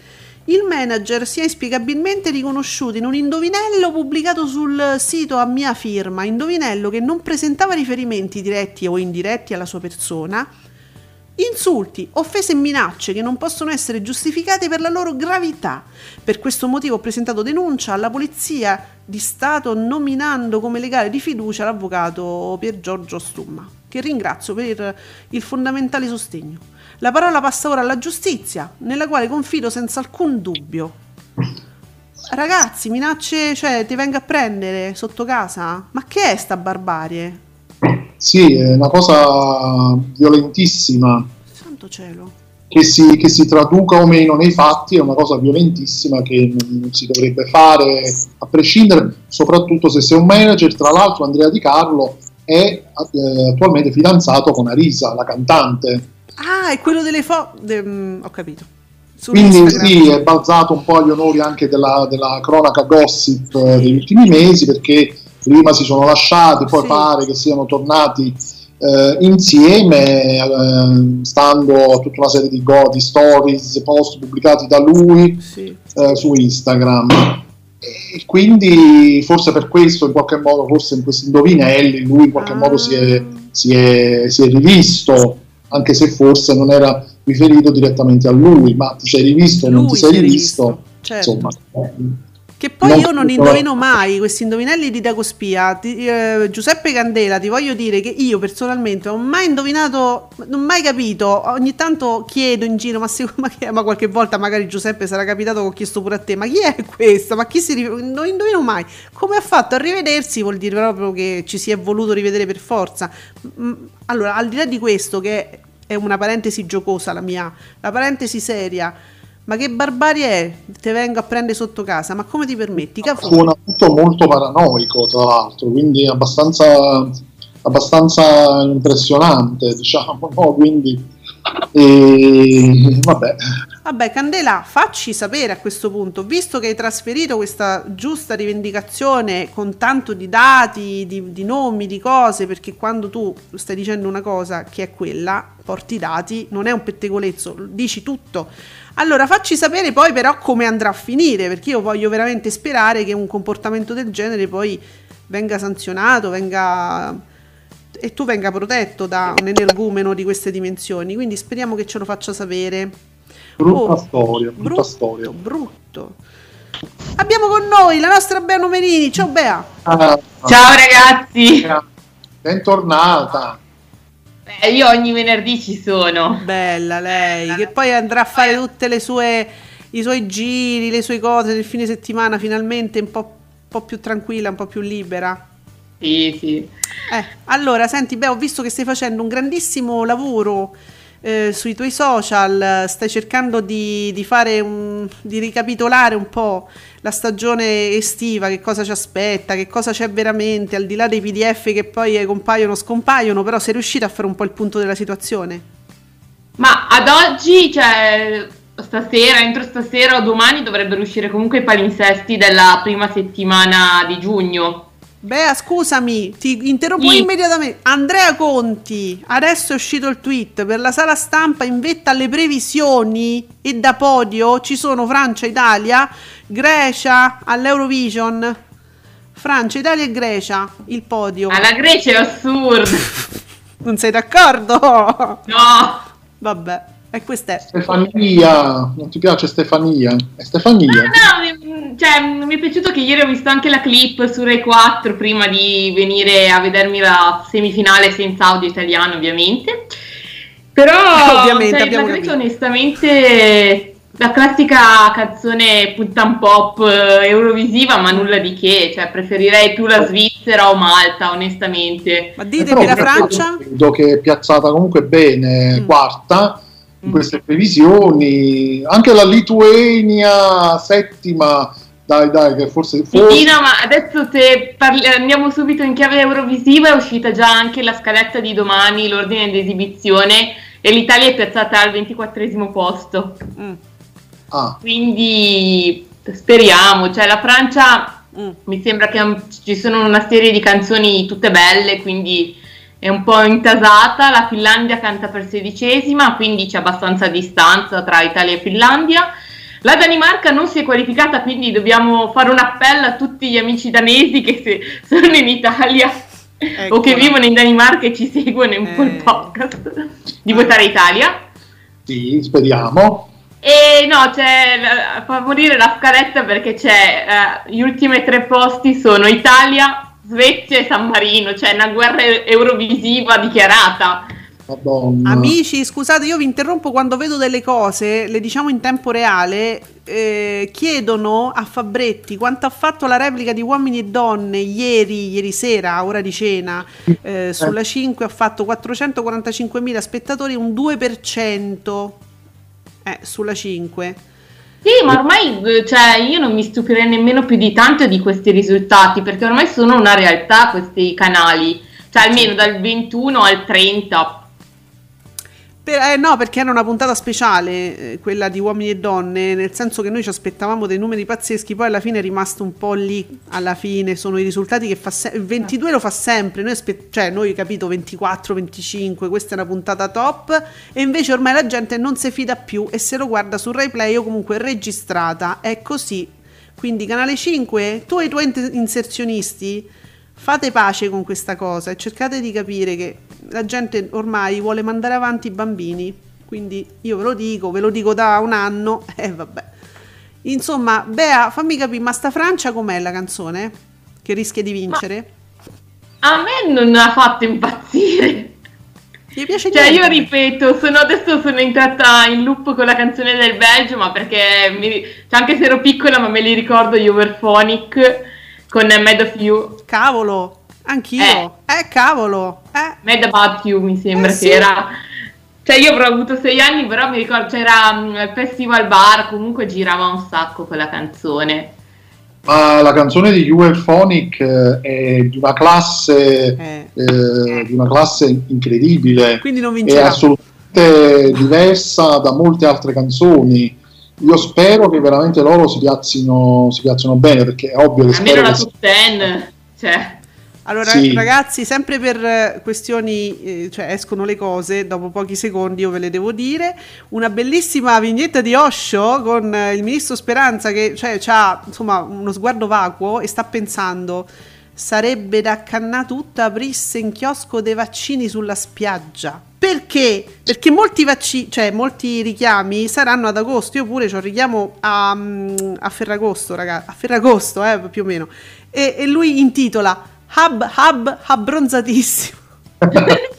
il manager si è inspiegabilmente riconosciuto in un indovinello pubblicato sul sito a mia firma, indovinello che non presentava riferimenti diretti o indiretti alla sua persona, insulti, offese e minacce che non possono essere giustificate per la loro gravità. Per questo motivo ho presentato denuncia alla Polizia di Stato nominando come legale di fiducia l'avvocato Pier Giorgio Stumma, che ringrazio per il fondamentale sostegno. La parola passa ora alla giustizia, nella quale confido senza alcun dubbio. Ragazzi, minacce, cioè, ti venga a prendere sotto casa? Ma che è sta barbarie? Sì, è una cosa violentissima. Santo cielo. Che si, che si, traduca o meno nei fatti è una cosa violentissima che non si dovrebbe fare a prescindere, soprattutto se sei un manager. Tra l'altro, Andrea Di Carlo è eh, attualmente fidanzato con Arisa, la cantante. Ah, è quello delle foto. De- mm, ho capito. Su Quindi Instagram. sì, è balzato un po' agli onori anche della, della cronaca gossip eh, degli ultimi mesi perché prima si sono lasciati, poi sì. pare che siano tornati eh, insieme, eh, stando a tutta una serie di, go, di stories, post pubblicati da lui sì. eh, su Instagram. E quindi forse per questo, in qualche modo, forse in questi indovinelli, lui in qualche ah. modo si è, si, è, si è rivisto anche se forse non era riferito direttamente a lui, ma ti sei rivisto o non ti sei rivisto, rivisto. Certo. insomma. Che poi non io non indovino mai questi indovinelli di Dagospia. Ti, eh, Giuseppe Candela, ti voglio dire che io personalmente non ho mai indovinato, non ho mai capito. Ogni tanto chiedo in giro, ma, se, ma, che, ma, qualche volta magari Giuseppe sarà capitato che ho chiesto pure a te, ma chi è questa? Ma chi si riferisce? Non indovino mai. Come ha fatto a rivedersi vuol dire proprio che ci si è voluto rivedere per forza. Allora, al di là di questo, che è una parentesi giocosa la mia, la parentesi seria ma che barbarie è? Te vengo a prendere sotto casa, ma come ti permetti? Suona tutto molto paranoico, tra l'altro, quindi abbastanza, abbastanza impressionante, diciamo, no? Quindi, e, vabbè. Vabbè, Candela, facci sapere a questo punto, visto che hai trasferito questa giusta rivendicazione con tanto di dati, di, di nomi, di cose, perché quando tu stai dicendo una cosa che è quella, porti i dati, non è un pettegolezzo, dici tutto allora facci sapere poi però come andrà a finire, perché io voglio veramente sperare che un comportamento del genere poi venga sanzionato, venga e tu venga protetto da un energumeno di queste dimensioni. Quindi speriamo che ce lo faccia sapere. Brutta oh, storia, brutta brutto, storia. Brutto. Abbiamo con noi la nostra Bea Numerini. Ciao Bea. Ah, Ciao ragazzi. Bentornata. Eh, io ogni venerdì ci sono. Bella lei, che poi andrà a fare tutte le sue i suoi giri, le sue cose del fine settimana finalmente un po', un po più tranquilla, un po' più libera. Sì, sì. Eh, allora, senti, beh, ho visto che stai facendo un grandissimo lavoro eh, sui tuoi social, stai cercando di, di, fare un, di ricapitolare un po' la stagione estiva, che cosa ci aspetta, che cosa c'è veramente, al di là dei PDF che poi compaiono scompaiono, però sei riuscita a fare un po' il punto della situazione? Ma ad oggi, cioè, stasera, entro stasera o domani dovrebbero uscire comunque i palinsesti della prima settimana di giugno. Beh, scusami, ti interrompo sì. immediatamente. Andrea Conti, adesso è uscito il tweet per la sala stampa in vetta alle previsioni e da podio ci sono Francia, Italia, Grecia all'Eurovision. Francia, Italia e Grecia, il podio. Alla Grecia è assurdo. non sei d'accordo? No. Vabbè. E questa è Stefania, non ti piace Stefania? È Stefania. No, no, cioè, mi è piaciuto che ieri ho visto anche la clip su Rai 4 prima di venire a vedermi la semifinale senza audio italiano, ovviamente. Però ovviamente, cioè, la onestamente la classica canzone puttan pop eh, eurovisiva, ma nulla di che, cioè preferirei più la Svizzera o Malta, onestamente. Ma ditemi la Francia? Credo che è piazzata comunque bene, mm. quarta in queste previsioni. Anche la Lituania settima, dai dai, che forse... forse... Sì, no, ma adesso se parli- andiamo subito in chiave eurovisiva è uscita già anche la scaletta di domani, l'ordine di esibizione e l'Italia è piazzata al 24 posto. Mm. Ah. Quindi speriamo, cioè la Francia mm. mi sembra che ci sono una serie di canzoni tutte belle, quindi è un po' intasata, la Finlandia canta per sedicesima, quindi c'è abbastanza distanza tra Italia e Finlandia. La Danimarca non si è qualificata, quindi dobbiamo fare un appello a tutti gli amici danesi che se sono in Italia Eccola. o che vivono in Danimarca e ci seguono in quel eh. podcast di votare Italia. Sì, speriamo. E no, c'è a favorire la scaletta perché c'è uh, gli ultimi tre posti sono Italia, Svezia e San Marino, cioè una guerra eurovisiva dichiarata. Madonna. Amici, scusate, io vi interrompo quando vedo delle cose, le diciamo in tempo reale. Eh, chiedono a Fabretti quanto ha fatto la replica di Uomini e Donne ieri, ieri sera, a ora di cena. Eh, sulla 5 ha fatto 445.000 spettatori, un 2% eh, sulla 5. Sì, ma ormai cioè, io non mi stupirei nemmeno più di tanto di questi risultati, perché ormai sono una realtà questi canali, cioè almeno dal 21 al 30 per, eh, no, perché era una puntata speciale, eh, quella di uomini e donne, nel senso che noi ci aspettavamo dei numeri pazzeschi, poi alla fine è rimasto un po' lì, alla fine sono i risultati che fa sempre, 22 lo fa sempre, noi, aspe- cioè noi capito 24, 25, questa è una puntata top e invece ormai la gente non si fida più e se lo guarda su Rai Play o comunque registrata, è così. Quindi canale 5, tu e i tuoi inserzionisti fate pace con questa cosa e cercate di capire che la gente ormai vuole mandare avanti i bambini. Quindi io ve lo dico, ve lo dico da un anno e eh, vabbè. Insomma, Bea, fammi capire, ma sta Francia com'è la canzone? Che rischia di vincere? Ma a me non ha fatto impazzire. Mi piace cioè, io ripeto, sono, adesso sono entrata in loop con la canzone del Belgio, ma perché mi, cioè, anche se ero piccola, ma me li ricordo gli Overphonic con Mad of You. Cavolo, anch'io. Eh, eh cavolo. Eh. Mad About You mi sembra eh, che sì. era. Cioè io avrò avuto sei anni, però mi ricordo c'era um, il Festival Bar, comunque girava un sacco quella canzone. Ma la canzone di Euphonic eh, è di una classe eh. Eh, di una classe incredibile. Quindi non vincerà. È assolutamente diversa da molte altre canzoni io spero che veramente loro si piazzino, si piazzino bene perché è ovvio che almeno la top 10 cioè. allora sì. ragazzi sempre per questioni eh, cioè escono le cose dopo pochi secondi io ve le devo dire una bellissima vignetta di Osho con eh, il ministro Speranza che cioè, ha insomma uno sguardo vacuo e sta pensando sarebbe da canna tutta aprisse in chiosco dei vaccini sulla spiaggia. Perché? Perché molti vaccini, cioè molti richiami saranno ad agosto. Io pure ho il richiamo a, mm, a Ferragosto, ragazzi, a Ferragosto, eh, più o meno. E, e lui intitola Hub, Hub abbronzatissimo.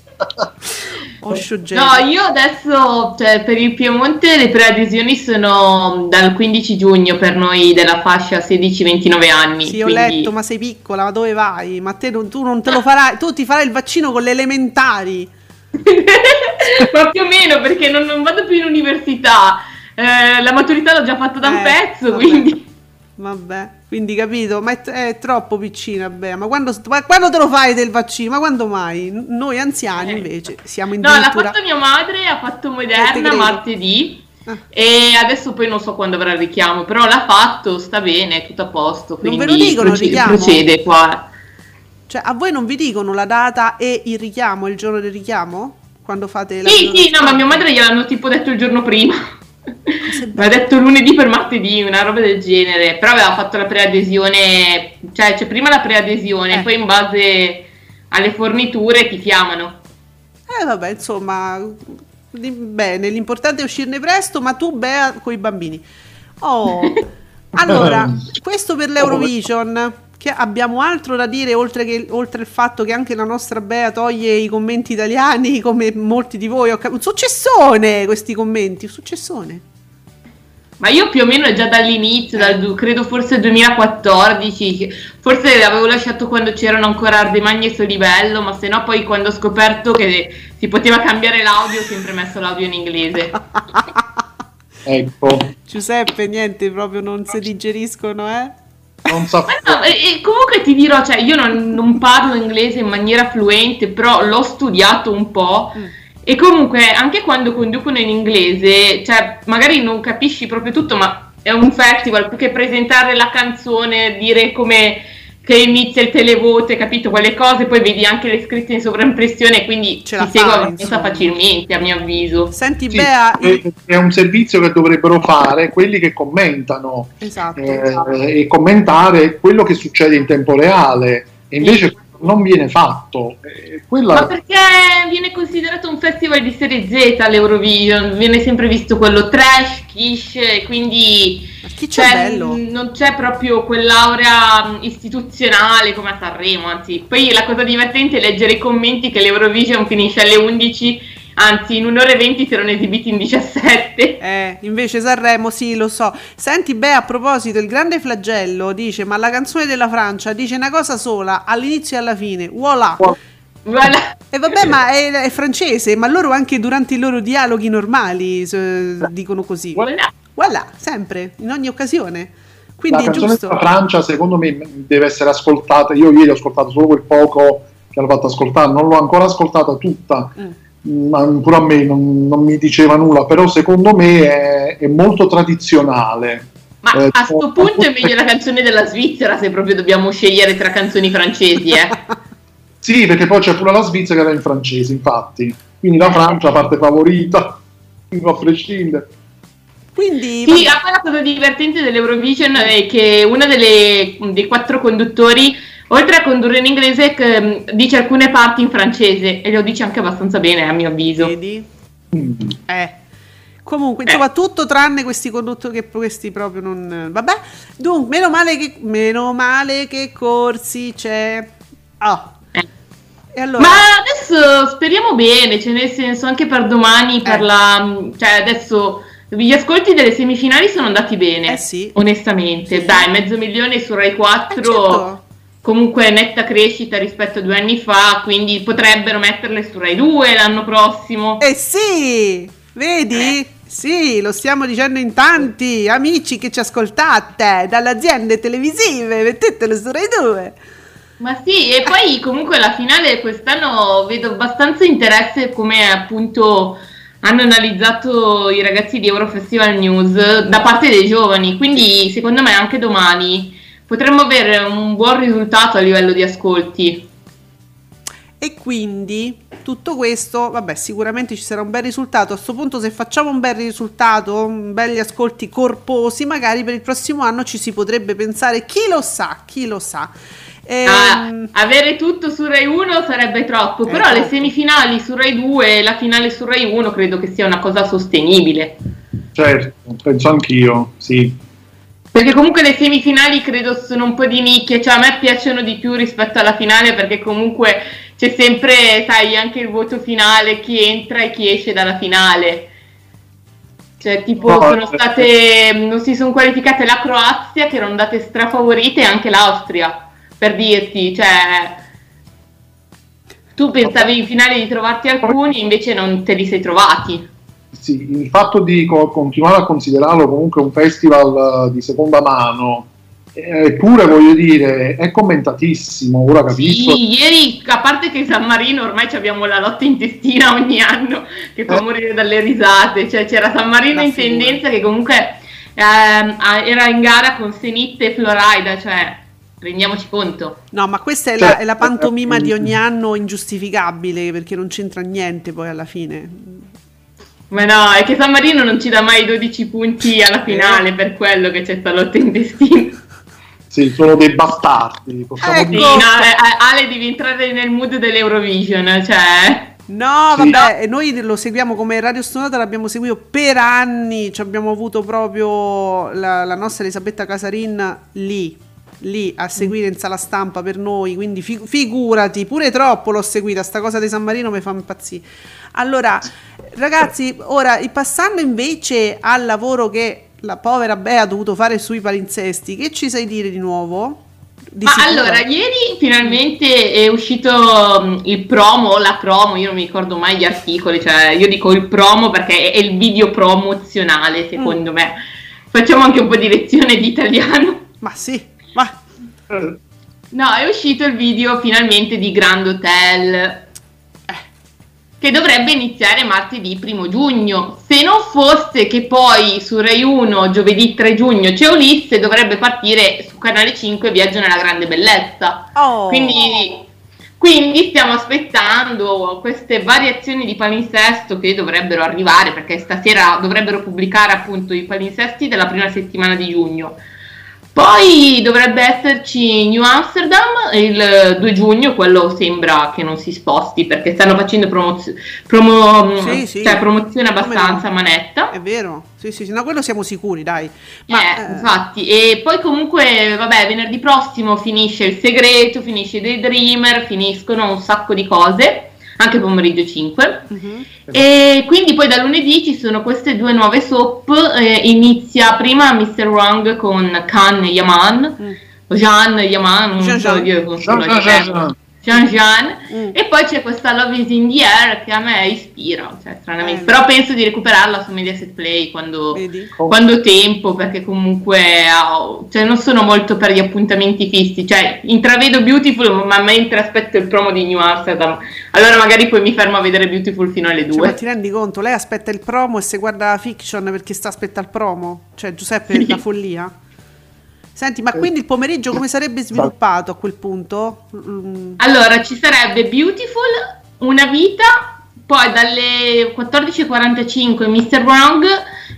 No, io adesso cioè, per il Piemonte le preadesioni sono dal 15 giugno per noi della fascia 16-29 anni. Sì, quindi... ho letto, ma sei piccola, ma dove vai? Ma te, tu non te lo farai, tu ti farai il vaccino con le elementari. ma più o meno perché non, non vado più in università. Eh, la maturità l'ho già fatta da un eh, pezzo, vabbè. quindi... Vabbè, quindi capito, ma è, è troppo piccina, beh, ma quando, ma quando, te lo fai del vaccino? Ma quando mai? Noi anziani eh. invece siamo in No, l'ha fatto mia madre, ha fatto eh, Moderna martedì ah. e adesso poi non so quando avrà il richiamo, però l'ha fatto, sta bene, è tutto a posto, quindi non ve lo dicono procede, richiamo? procede qua. Cioè, a voi non vi dicono la data e il richiamo, il giorno del richiamo? Quando fate la Sì, sì, no, ma mia madre gliel'hanno tipo detto il giorno prima. Mi ha detto lunedì per martedì, una roba del genere. Però aveva fatto la preadesione, cioè c'è prima la preadesione, eh. poi in base alle forniture ti chiamano. Eh vabbè, insomma, bene, l'importante è uscirne presto, ma tu bea con i bambini. Oh, allora, questo per l'Eurovision. Che abbiamo altro da dire oltre, che, oltre il fatto che anche la nostra Bea toglie i commenti italiani come molti di voi. Un successone questi commenti, un successone. Ma io più o meno è già dall'inizio, dal, credo forse 2014, forse l'avevo lasciato quando c'erano ancora Ardemagni e Solibello, ma se no poi quando ho scoperto che si poteva cambiare l'audio ho sempre messo l'audio in inglese. ecco. Giuseppe, niente, proprio non si digeriscono, eh? Non so. No, e, comunque ti dirò, cioè, io non, non, parlo inglese in maniera fluente, però l'ho studiato un po'. Mm. E comunque, anche quando conducono in inglese, cioè, magari non capisci proprio tutto, ma è un festival più che presentare la canzone, dire come che inizia il televoto, capito quelle cose, poi vedi anche le scritte in sovraimpressione, quindi Ce segue fa, abbastanza facilmente, a mio avviso. Senti, Sì, Bea, è, è un servizio che dovrebbero fare quelli che commentano esatto. eh, e commentare quello che succede in tempo reale e invece non viene fatto. Eh, quella- Ma perché viene considerato un festival di serie Z l'Eurovision? Viene sempre visto quello trash, quiche, quindi chi c'è cioè, bello? non c'è proprio quell'aurea mh, istituzionale come a Sanremo, anzi, poi la cosa divertente è leggere i commenti che l'Eurovision finisce alle 11, anzi in un'ora e 20 si erano esibiti in 17. Eh, invece Sanremo, sì, lo so. Senti, Bea, a proposito, il grande flagello dice: Ma la canzone della Francia dice una cosa sola all'inizio e alla fine. Voilà. Voilà. E vabbè, ma è, è francese, ma loro anche durante i loro dialoghi normali eh, dicono così. Voilà. Voilà, sempre, in ogni occasione. la Quindi è canzone giusto. della Francia, secondo me, deve essere ascoltata. Io ieri ho ascoltato solo quel poco che hanno fatto ascoltare, non l'ho ancora ascoltata tutta. Mm. Ma pure a me non, non mi diceva nulla, però secondo me è, è molto tradizionale. Ma Eh, a sto punto è meglio la canzone della Svizzera se proprio dobbiamo scegliere tra canzoni francesi, eh. Sì, perché poi c'è pure la Svizzera che era in francese, infatti. Quindi la Francia parte favorita, a prescindere. Quindi, Sì, vabbè, a me la cosa divertente dell'Eurovision è che uno dei quattro conduttori, oltre a condurre in inglese, mm, dice alcune parti in francese e lo dice anche abbastanza bene, a mio avviso. vedi? Eh. Comunque, insomma, tutto tranne questi conduttori che questi proprio non. Vabbè. Dunque, meno male che, meno male che corsi c'è. Ah. Eh. E allora. Ma adesso speriamo bene, cioè nel senso anche per domani, per Eh. la... cioè adesso gli ascolti delle semifinali sono andati bene, Eh sì. onestamente. Sì. Dai, mezzo milione su Rai 4, Eh, certo. comunque netta crescita rispetto a due anni fa, quindi potrebbero metterle su Rai 2 l'anno prossimo. Eh sì! Vedi? Sì, lo stiamo dicendo in tanti amici che ci ascoltate dalle aziende televisive, mettetelo su Rai 2. Ma sì, e poi comunque la finale quest'anno vedo abbastanza interesse come appunto hanno analizzato i ragazzi di Eurofestival News da parte dei giovani, quindi secondo me anche domani potremmo avere un buon risultato a livello di ascolti. E quindi tutto questo, vabbè, sicuramente ci sarà un bel risultato. A questo punto, se facciamo un bel risultato, un belli ascolti corposi, magari per il prossimo anno ci si potrebbe pensare, chi lo sa, chi lo sa. Ah, Ehm, avere tutto su Rai 1 sarebbe troppo, però le troppo. semifinali su Rai 2 e la finale su Rai 1 credo che sia una cosa sostenibile. Certo, penso anch'io, sì. Perché comunque le semifinali credo sono un po' di nicchia, cioè a me piacciono di più rispetto alla finale perché comunque c'è sempre, sai, anche il voto finale, chi entra e chi esce dalla finale. Cioè, tipo, No, sono eh, state, non si sono qualificate la Croazia, che erano andate strafavorite, e anche l'Austria, per dirti, cioè... Tu pensavi in finale di trovarti alcuni, invece non te li sei trovati. Sì, il fatto di co- continuare a considerarlo comunque un festival eh, di seconda mano, eppure voglio dire, è commentatissimo, ora capisco. Sì, ieri, a parte che San Marino ormai ci abbiamo la lotta intestina ogni anno che fa Eh. morire dalle risate, cioè c'era San Marino La in figura. tendenza che comunque ehm, ah, era in gara con Senitte e Florida, cioè rendiamoci conto. no, ma questa è, Cioè, la, è la pantomima eh, di ogni anno ingiustificabile perché non c'entra niente poi alla fine. Ma no, è che San Marino non ci dà mai 12 punti alla finale, per quello che c'è sta lotta intestina. Sì, sono dei bastardi, possiamo Ecco. Sì, dire. no, eh, Ale devi entrare nel mood dell'Eurovision, cioè... No, Sì. vabbè, e noi lo seguiamo come Radio Stonata, l'abbiamo seguito per anni, ci abbiamo avuto proprio la, la nostra Elisabetta Casarin lì, lì a seguire in sala stampa per noi, quindi fi- figurati, pure troppo l'ho seguita, sta cosa di San Marino mi fa impazzire. Allora, ragazzi, ora passando invece al lavoro che la povera Bea ha dovuto fare sui palinsesti, che ci sai dire di nuovo? Di Ma sicuro? allora, ieri finalmente è uscito mm, il promo, la promo, io non mi ricordo mai gli articoli, cioè io dico il promo perché è il video promozionale, secondo me. Facciamo anche un po' di lezione di italiano. Ma sì, ma Eh, No, è uscito il video finalmente di Grand Hotel. che dovrebbe iniziare martedì 1 giugno. Se non fosse che poi su Rai 1 giovedì 3 giugno c'è Ulisse, dovrebbe partire su Canale 5 Viaggio nella grande bellezza. Oh. Quindi, quindi stiamo aspettando queste variazioni di palinsesto che dovrebbero arrivare perché stasera dovrebbero pubblicare appunto i palinsesti della prima settimana di giugno. Poi dovrebbe esserci New Amsterdam il 2 giugno, quello sembra che non si sposti perché stanno facendo promozio- promo- Sì, sì. cioè, promozione abbastanza no? manetta. È vero? Sì, sì, sì, no, quello siamo sicuri, dai. Ma, eh, eh, infatti, e poi comunque, vabbè, venerdì prossimo finisce Il Segreto, finisce Daydreamer, finiscono un sacco di cose, anche pomeriggio 5. mhm. E quindi poi da lunedì ci sono queste due nuove soap, eh, inizia prima Mr. Wrong con Khan Yaman, Mm. o Jean Yaman, non Jean so Jean. io come Jean, Jean, Jean. Jean. Mm. E poi c'è questa Love is in the Air che a me ispira, cioè, stranamente. Eh, però penso di recuperarla su Mediaset Play quando, quando ho tempo, perché comunque ho- cioè, non sono molto per gli appuntamenti fissi, cioè intravedo Beautiful, ma mentre aspetto il promo di New Amsterdam, allora magari poi mi fermo a vedere Beautiful fino alle Cioè, ma 2. ti rendi conto? Lei aspetta il promo e se guarda la fiction perché sta aspetta il promo? Cioè, Giuseppe, la follia? Senti, ma quindi il pomeriggio come sarebbe sviluppato a quel punto? Mm, Allora, ci sarebbe Beautiful, Una vita, poi dalle 14.45 Mr. Wrong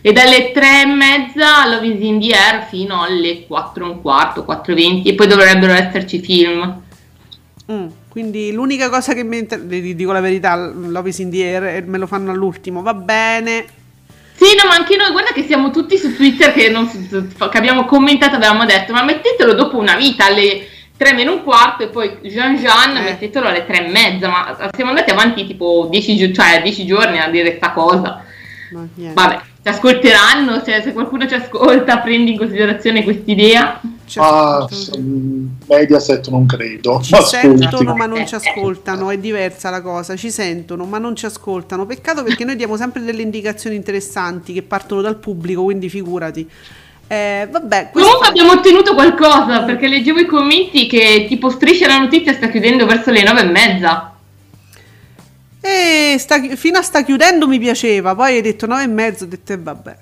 e dalle 3 e mezza Love is in the Air fino alle 4 e un quarto, 4.20 e poi dovrebbero esserci film. mm. Quindi l'unica cosa che mi inter- dico la verità, Love is in the air e me lo fanno all'ultimo, va bene. Sì, no, ma anche noi, guarda che siamo tutti su Twitter che, non che abbiamo commentato, avevamo detto, ma mettetelo dopo una vita alle 3 meno un quarto e poi Jean Jean Eh. mettetelo alle 3 e mezza, ma siamo andati avanti tipo 10, gio- cioè 10 giorni a dire sta cosa. Ma. Vabbè, ci ascolteranno, cioè se qualcuno ci ascolta prendi in considerazione quest'idea. Ci Ah, ascoltano. mm, Mediaset non credo. Ci Ascolti. sentono ma non ci ascoltano, è diversa la cosa, ci sentono ma non ci ascoltano. Peccato perché noi diamo sempre delle indicazioni interessanti che partono dal pubblico, quindi figurati. Eh, vabbè, questo- Comunque abbiamo ottenuto qualcosa perché leggevo i commenti che tipo Striscia la notizia sta chiudendo verso le 9 e mezza. Eh, sta fino a sta chiudendo mi piaceva, poi hai detto 9 e mezzo, ho detto eh, vabbè.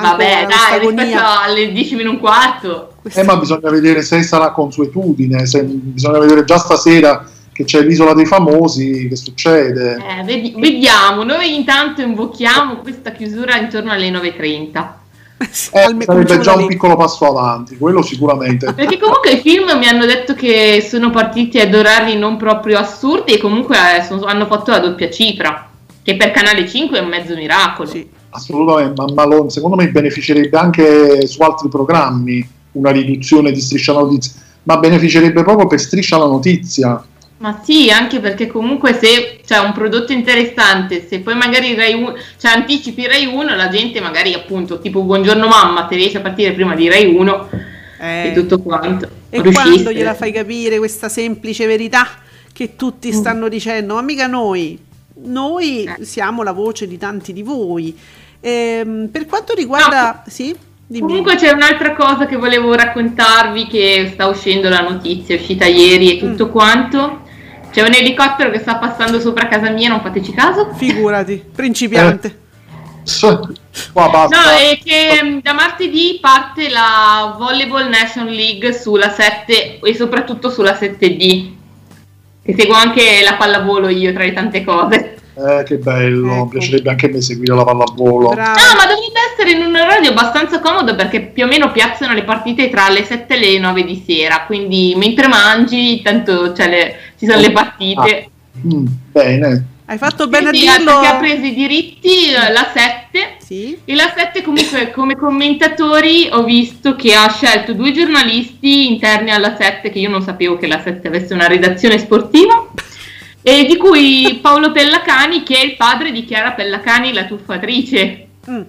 Vabbè, dai, rispetto agonia. alle 10 meno un quarto. Questa- Eh, ma bisogna vedere se sarà consuetudine, se- bisogna vedere già stasera che c'è l'isola dei famosi, che succede. Eh, vedi- vediamo, noi intanto invochiamo questa chiusura intorno alle 9.30. Eh, sarebbe già un piccolo passo avanti, quello sicuramente. Perché comunque i film mi hanno detto che sono partiti ad orari non proprio assurdi e comunque eh, sono- hanno fatto la doppia cifra, che per Canale 5 è un mezzo miracolo. Sì. Assolutamente, ma, ma lo- secondo me beneficerebbe anche su altri programmi una riduzione di Striscia la Notizia, ma beneficerebbe proprio per Striscia la Notizia. Ma sì, anche perché comunque se c'è un prodotto interessante, se poi magari Rai 1, cioè anticipi Rai 1, la gente magari appunto tipo Buongiorno Mamma ti riesce a partire prima di Rai 1 Eh, e tutto quanto. E Riuscisse. quando gliela fai capire questa semplice verità che tutti Mm. stanno dicendo, ma mica noi, noi Eh. siamo la voce di tanti di voi. Ehm, per quanto riguarda... Sì? Dimmi. Comunque c'è un'altra cosa che volevo raccontarvi che sta uscendo la notizia, è uscita ieri e tutto Mm. quanto. C'è un elicottero che sta passando sopra casa mia, non fateci caso. Figurati, principiante. Qua basta. No, è che mm, da martedì parte la Volleyball National League sulla 7 e soprattutto sulla 7D. Che seguo anche la pallavolo io tra le tante cose. Eh, che bello, Ecco. mi piacerebbe anche a me seguire la pallavolo. Bravo. Ah, ma dovrebbe essere in un orario abbastanza comodo perché più o meno piazzano le partite tra le 7 e le 9 di sera. Quindi mentre mangi, tanto c'è le- ci sono le partite. Mm, bene, Hai fatto bene a Quindi, dirlo. perché ha preso i diritti eh, la 7 Sì. E la 7 comunque come commentatori ho visto che ha scelto due giornalisti interni alla 7 che io non sapevo che la 7 avesse una redazione sportiva e di cui Paolo Pellacani che è il padre di Chiara Pellacani la tuffatrice Mm.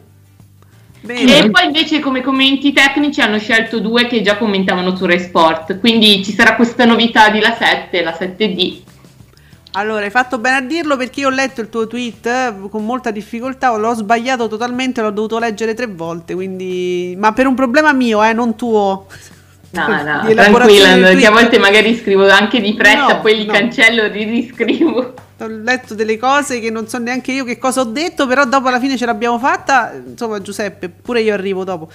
E poi invece come commenti tecnici hanno scelto due che già commentavano su Rai Sport quindi ci sarà questa novità di la 7 la 7D Allora, hai fatto bene a dirlo perché io ho letto il tuo tweet eh, con molta difficoltà, l'ho sbagliato totalmente, l'ho dovuto leggere tre volte, quindi... Ma per un problema mio, eh, non tuo. No, no, tranquilla, perché a volte magari scrivo anche di fretta, no, poi li no. cancello e li riscrivo. Ho letto delle cose che non so neanche io che cosa ho detto, però dopo alla fine ce l'abbiamo fatta. Insomma, Giuseppe, pure io arrivo dopo.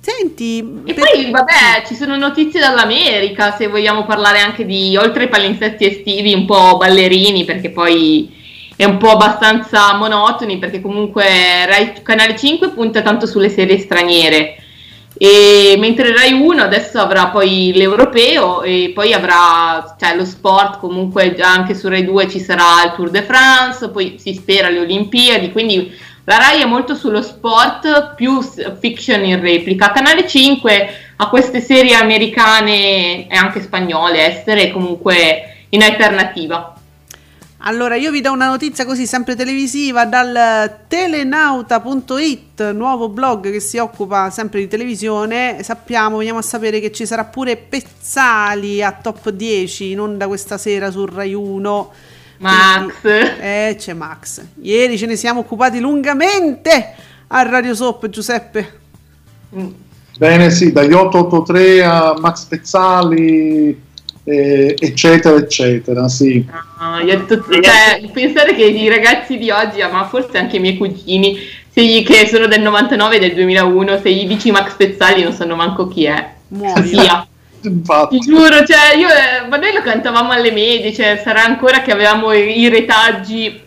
Senti, e per... poi vabbè, ci sono notizie dall'America. Se vogliamo parlare anche di oltre ai palinsetti estivi, un po' ballerini, perché poi è un po' abbastanza monotoni. Perché comunque Rai Canale 5 punta tanto sulle serie straniere e mentre Rai 1 adesso avrà poi l'europeo e poi avrà cioè, lo sport, comunque anche su Rai 2 ci sarà il Tour de France, poi si spera le Olimpiadi, quindi la Rai è molto sullo sport più fiction in replica. Canale 5 ha queste serie americane e anche spagnole, estere, comunque in alternativa. Allora, io vi do una notizia così, sempre televisiva, dal telenauta.it, nuovo blog che si occupa sempre di televisione. Sappiamo, veniamo a sapere che ci sarà pure Pezzali a top 10 in onda questa sera su Rai 1. Max. Quindi, eh, c'è Max. Ieri ce ne siamo occupati lungamente a Radio Soap, Giuseppe. Mm. Bene, sì, dagli 883 a Max Pezzali eh, eccetera, eccetera. Sì. No, detto, cioè, pensare che i ragazzi di oggi, ma forse anche i miei cugini, gli, che sono del 99 e del 2001, se gli dici Max Pezzali non sanno manco chi è. Sia. Ti giuro, cioè, io, eh, ma noi lo cantavamo alle medie, cioè, sarà ancora che avevamo i, i retaggi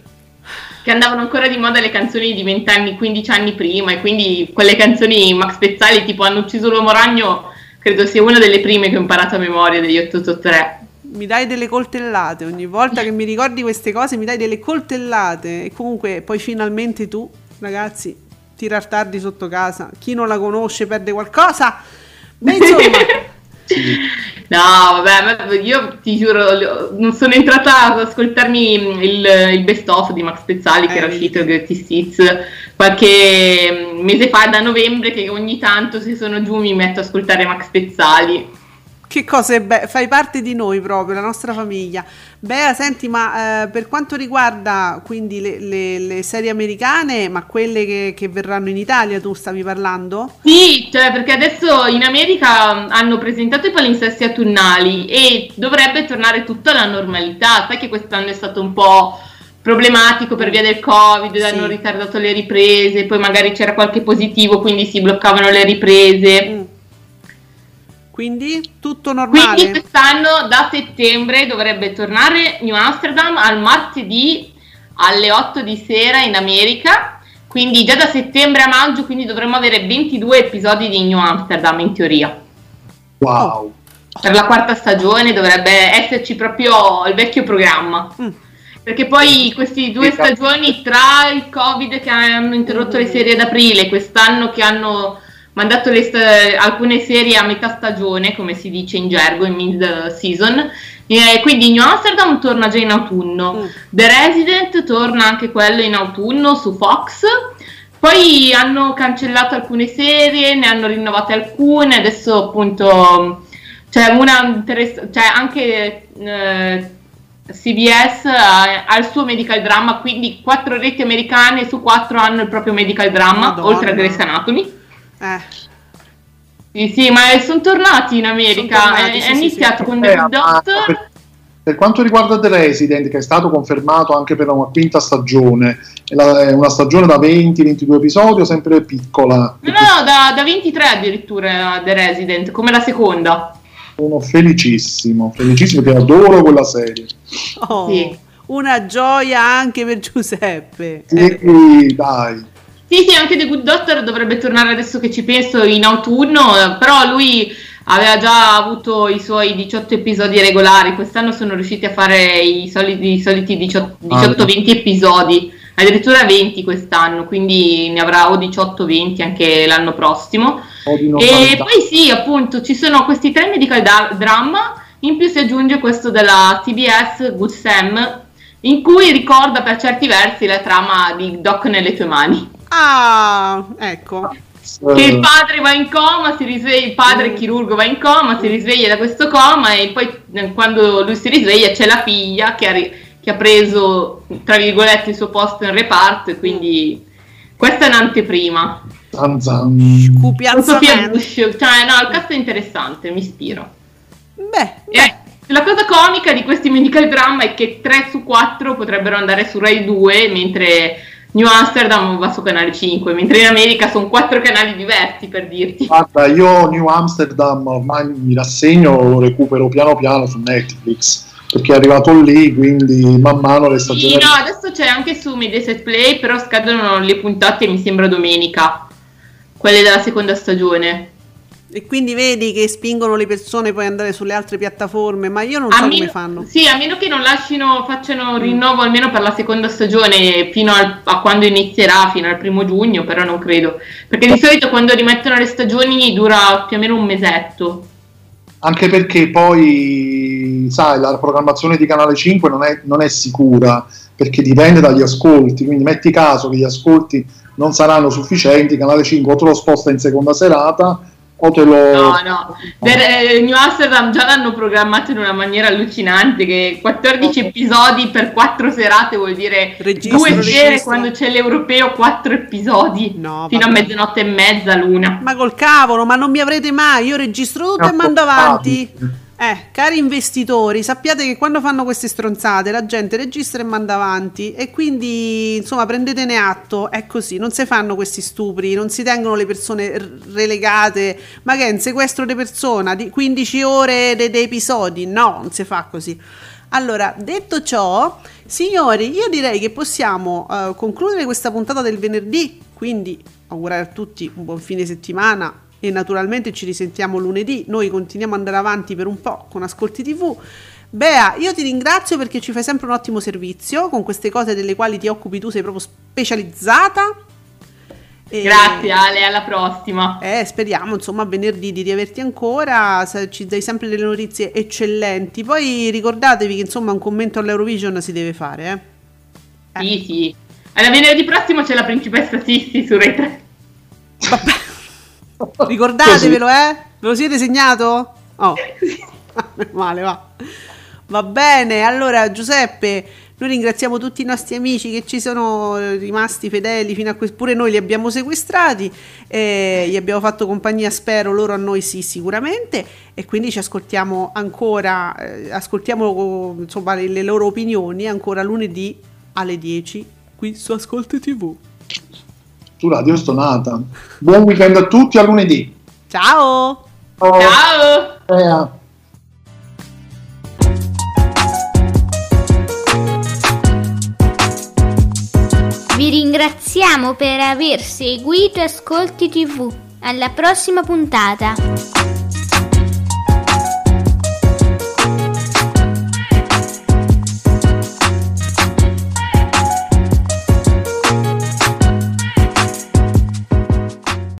che andavano ancora di moda le canzoni di 20 anni, 15 anni prima e quindi quelle canzoni Max Pezzali tipo hanno ucciso l'uomo ragno credo sia una delle prime che ho imparato a memoria degli 883. Mi dai delle coltellate ogni volta che mi ricordi queste cose, mi dai delle coltellate. E comunque, poi finalmente tu, ragazzi, tirar tardi sotto casa. Chi non la conosce perde qualcosa. Ma insomma. No, vabbè, io ti giuro, non sono entrata ad ascoltarmi il, il best of di Max Pezzali che eh, era uscito Greatest Hits qualche mese fa, da novembre, che ogni tanto se sono giù mi metto ad ascoltare Max Pezzali. Che cose be- fai parte di noi proprio, la nostra famiglia. Bea, senti, ma eh, per quanto riguarda quindi le, le, le serie americane, ma quelle che, che, verranno in Italia, tu stavi parlando? Sì, cioè perché adesso in America hanno presentato i palinsesti autunnali e dovrebbe tornare tutto alla normalità. Sai che quest'anno è stato un po' problematico per via del covid, sì. hanno ritardato le riprese, poi magari c'era qualche positivo, quindi si bloccavano le riprese. Mm quindi tutto normale. Quindi quest'anno da settembre dovrebbe tornare New Amsterdam al martedì alle 8 di sera in America. Quindi già da settembre a maggio, quindi dovremmo avere 22 episodi di New Amsterdam in teoria. Wow. Per la quarta stagione dovrebbe esserci proprio il vecchio programma. Mm. Perché poi queste due stagioni tra il Covid che hanno interrotto le serie ad aprile, quest'anno che hanno mandato st- alcune serie a metà stagione, come si dice in gergo, in mid-season. E quindi New Amsterdam torna già in autunno. Mm. The Resident torna anche quello in autunno su Fox. Poi hanno cancellato alcune serie, ne hanno rinnovate alcune, adesso appunto c'è una interessante, cioè anche eh, CBS ha, ha, il suo medical drama, quindi quattro reti americane su quattro hanno il proprio medical drama, Madonna. oltre a Grace Anatomy. Eh. Sì, sì, ma sono tornati in America. Tornati, è, sì, è iniziato sì, con The eh, Doctor. Per, per, quanto riguarda The Resident, che è stato confermato anche per una quinta stagione, è, la, è una stagione da 20-22 episodi o sempre piccola? No, no, da, da 23 addirittura The Resident, come la seconda. Sono felicissimo, felicissimo che adoro quella serie. Oh, sì. Una gioia anche per Giuseppe. Sì, eh. dai. Sì, sì, anche The Good Doctor dovrebbe tornare adesso che ci penso in autunno, però lui aveva già avuto i suoi 18 episodi regolari, quest'anno sono riusciti a fare i soliti, i soliti 18-20 ah, episodi, addirittura 20 quest'anno, quindi ne avrà o 18-20 anche l'anno prossimo. E poi sì, appunto, ci sono questi tre medical da- drama, in più si aggiunge questo della TBS Good Sam, in cui ricorda per certi versi la trama di Doc nelle tue mani. Ah, ecco. Che il padre va in coma, si risveglia, il padre mm. chirurgo va in coma, si risveglia da questo coma e poi eh, quando lui si risveglia c'è la figlia che ha, che ha preso, tra virgolette, il suo posto in reparto e quindi questa è un'anteprima. Zan zan. Scupiazzamento. Cioè, no, il cast è interessante, mi ispiro. Beh, beh. La cosa comica di questi medical drama è che 3 su 4 potrebbero andare su Rai 2, mentre New Amsterdam va su canale 5, mentre in America sono 4 canali diversi per dirti. Guarda, io New Amsterdam ormai mi rassegno, lo recupero piano piano su Netflix perché è arrivato lì, quindi man mano le stagioni. Sì, no, adesso c'è anche su Mediaset Play, però scadono le puntate, mi sembra domenica, quelle della seconda stagione. E quindi vedi che spingono le persone poi ad andare sulle altre piattaforme, ma io non a so meno, come fanno. Sì, a meno che non lasciano, facciano un rinnovo almeno per la seconda stagione fino al, a quando inizierà, fino al primo giugno, però non credo. Perché di solito quando rimettono le stagioni dura più o meno un mesetto. Anche perché poi, sai, la programmazione di Canale 5 non è, non è sicura, perché dipende dagli ascolti, quindi metti caso che gli ascolti non saranno sufficienti, Canale 5 o te lo sposta in seconda serata o te lo... No, no, per eh, New Amsterdam già l'hanno programmato in una maniera allucinante che 14 episodi per 4 serate vuol dire registro, due sere quando c'è l'europeo 4 episodi no, fino a mezzanotte e mezza l'una. Ma col cavolo, ma non mi avrete mai, io registro tutto no, e mando avanti. Eh, cari investitori, sappiate che quando fanno queste stronzate la gente registra e manda avanti e quindi insomma prendetene atto, è così, non si fanno questi stupri, non si tengono le persone relegate, ma che un sequestro di persona di 15 ore de episodi, no, non si fa così. Allora, detto ciò, signori, io direi che possiamo uh, concludere questa puntata del venerdì, quindi augurare a tutti un buon fine settimana e naturalmente ci risentiamo lunedì. Noi continuiamo ad andare avanti per un po' con Ascolti TV. Bea, io ti ringrazio perché ci fai sempre un ottimo servizio con queste cose delle quali ti occupi tu, sei proprio specializzata. E... Grazie Ale, alla prossima. Eh, speriamo insomma venerdì di riaverti ancora, ci dai sempre delle notizie eccellenti. Poi ricordatevi che insomma un commento all'Eurovision si deve fare, eh. Sì, sì. Alla venerdì prossimo c'è la principessa Sissi su Rai 3. Vabbè. Ricordatevelo, eh? Ve lo siete segnato? Oh, male, va. Va bene, allora Giuseppe, noi ringraziamo tutti i nostri amici che ci sono rimasti fedeli fino a questo, pure noi li abbiamo sequestrati, eh, gli abbiamo fatto compagnia, spero, loro a noi sì sicuramente, e quindi ci ascoltiamo ancora, eh, ascoltiamo insomma le, le loro opinioni ancora lunedì alle 10 qui su Ascolti TV su Radio Stonata. Buon weekend a tutti, a lunedì. Ciao! Oh. Ciao! Eh. Vi ringraziamo per aver seguito Ascolti TV. Alla prossima puntata!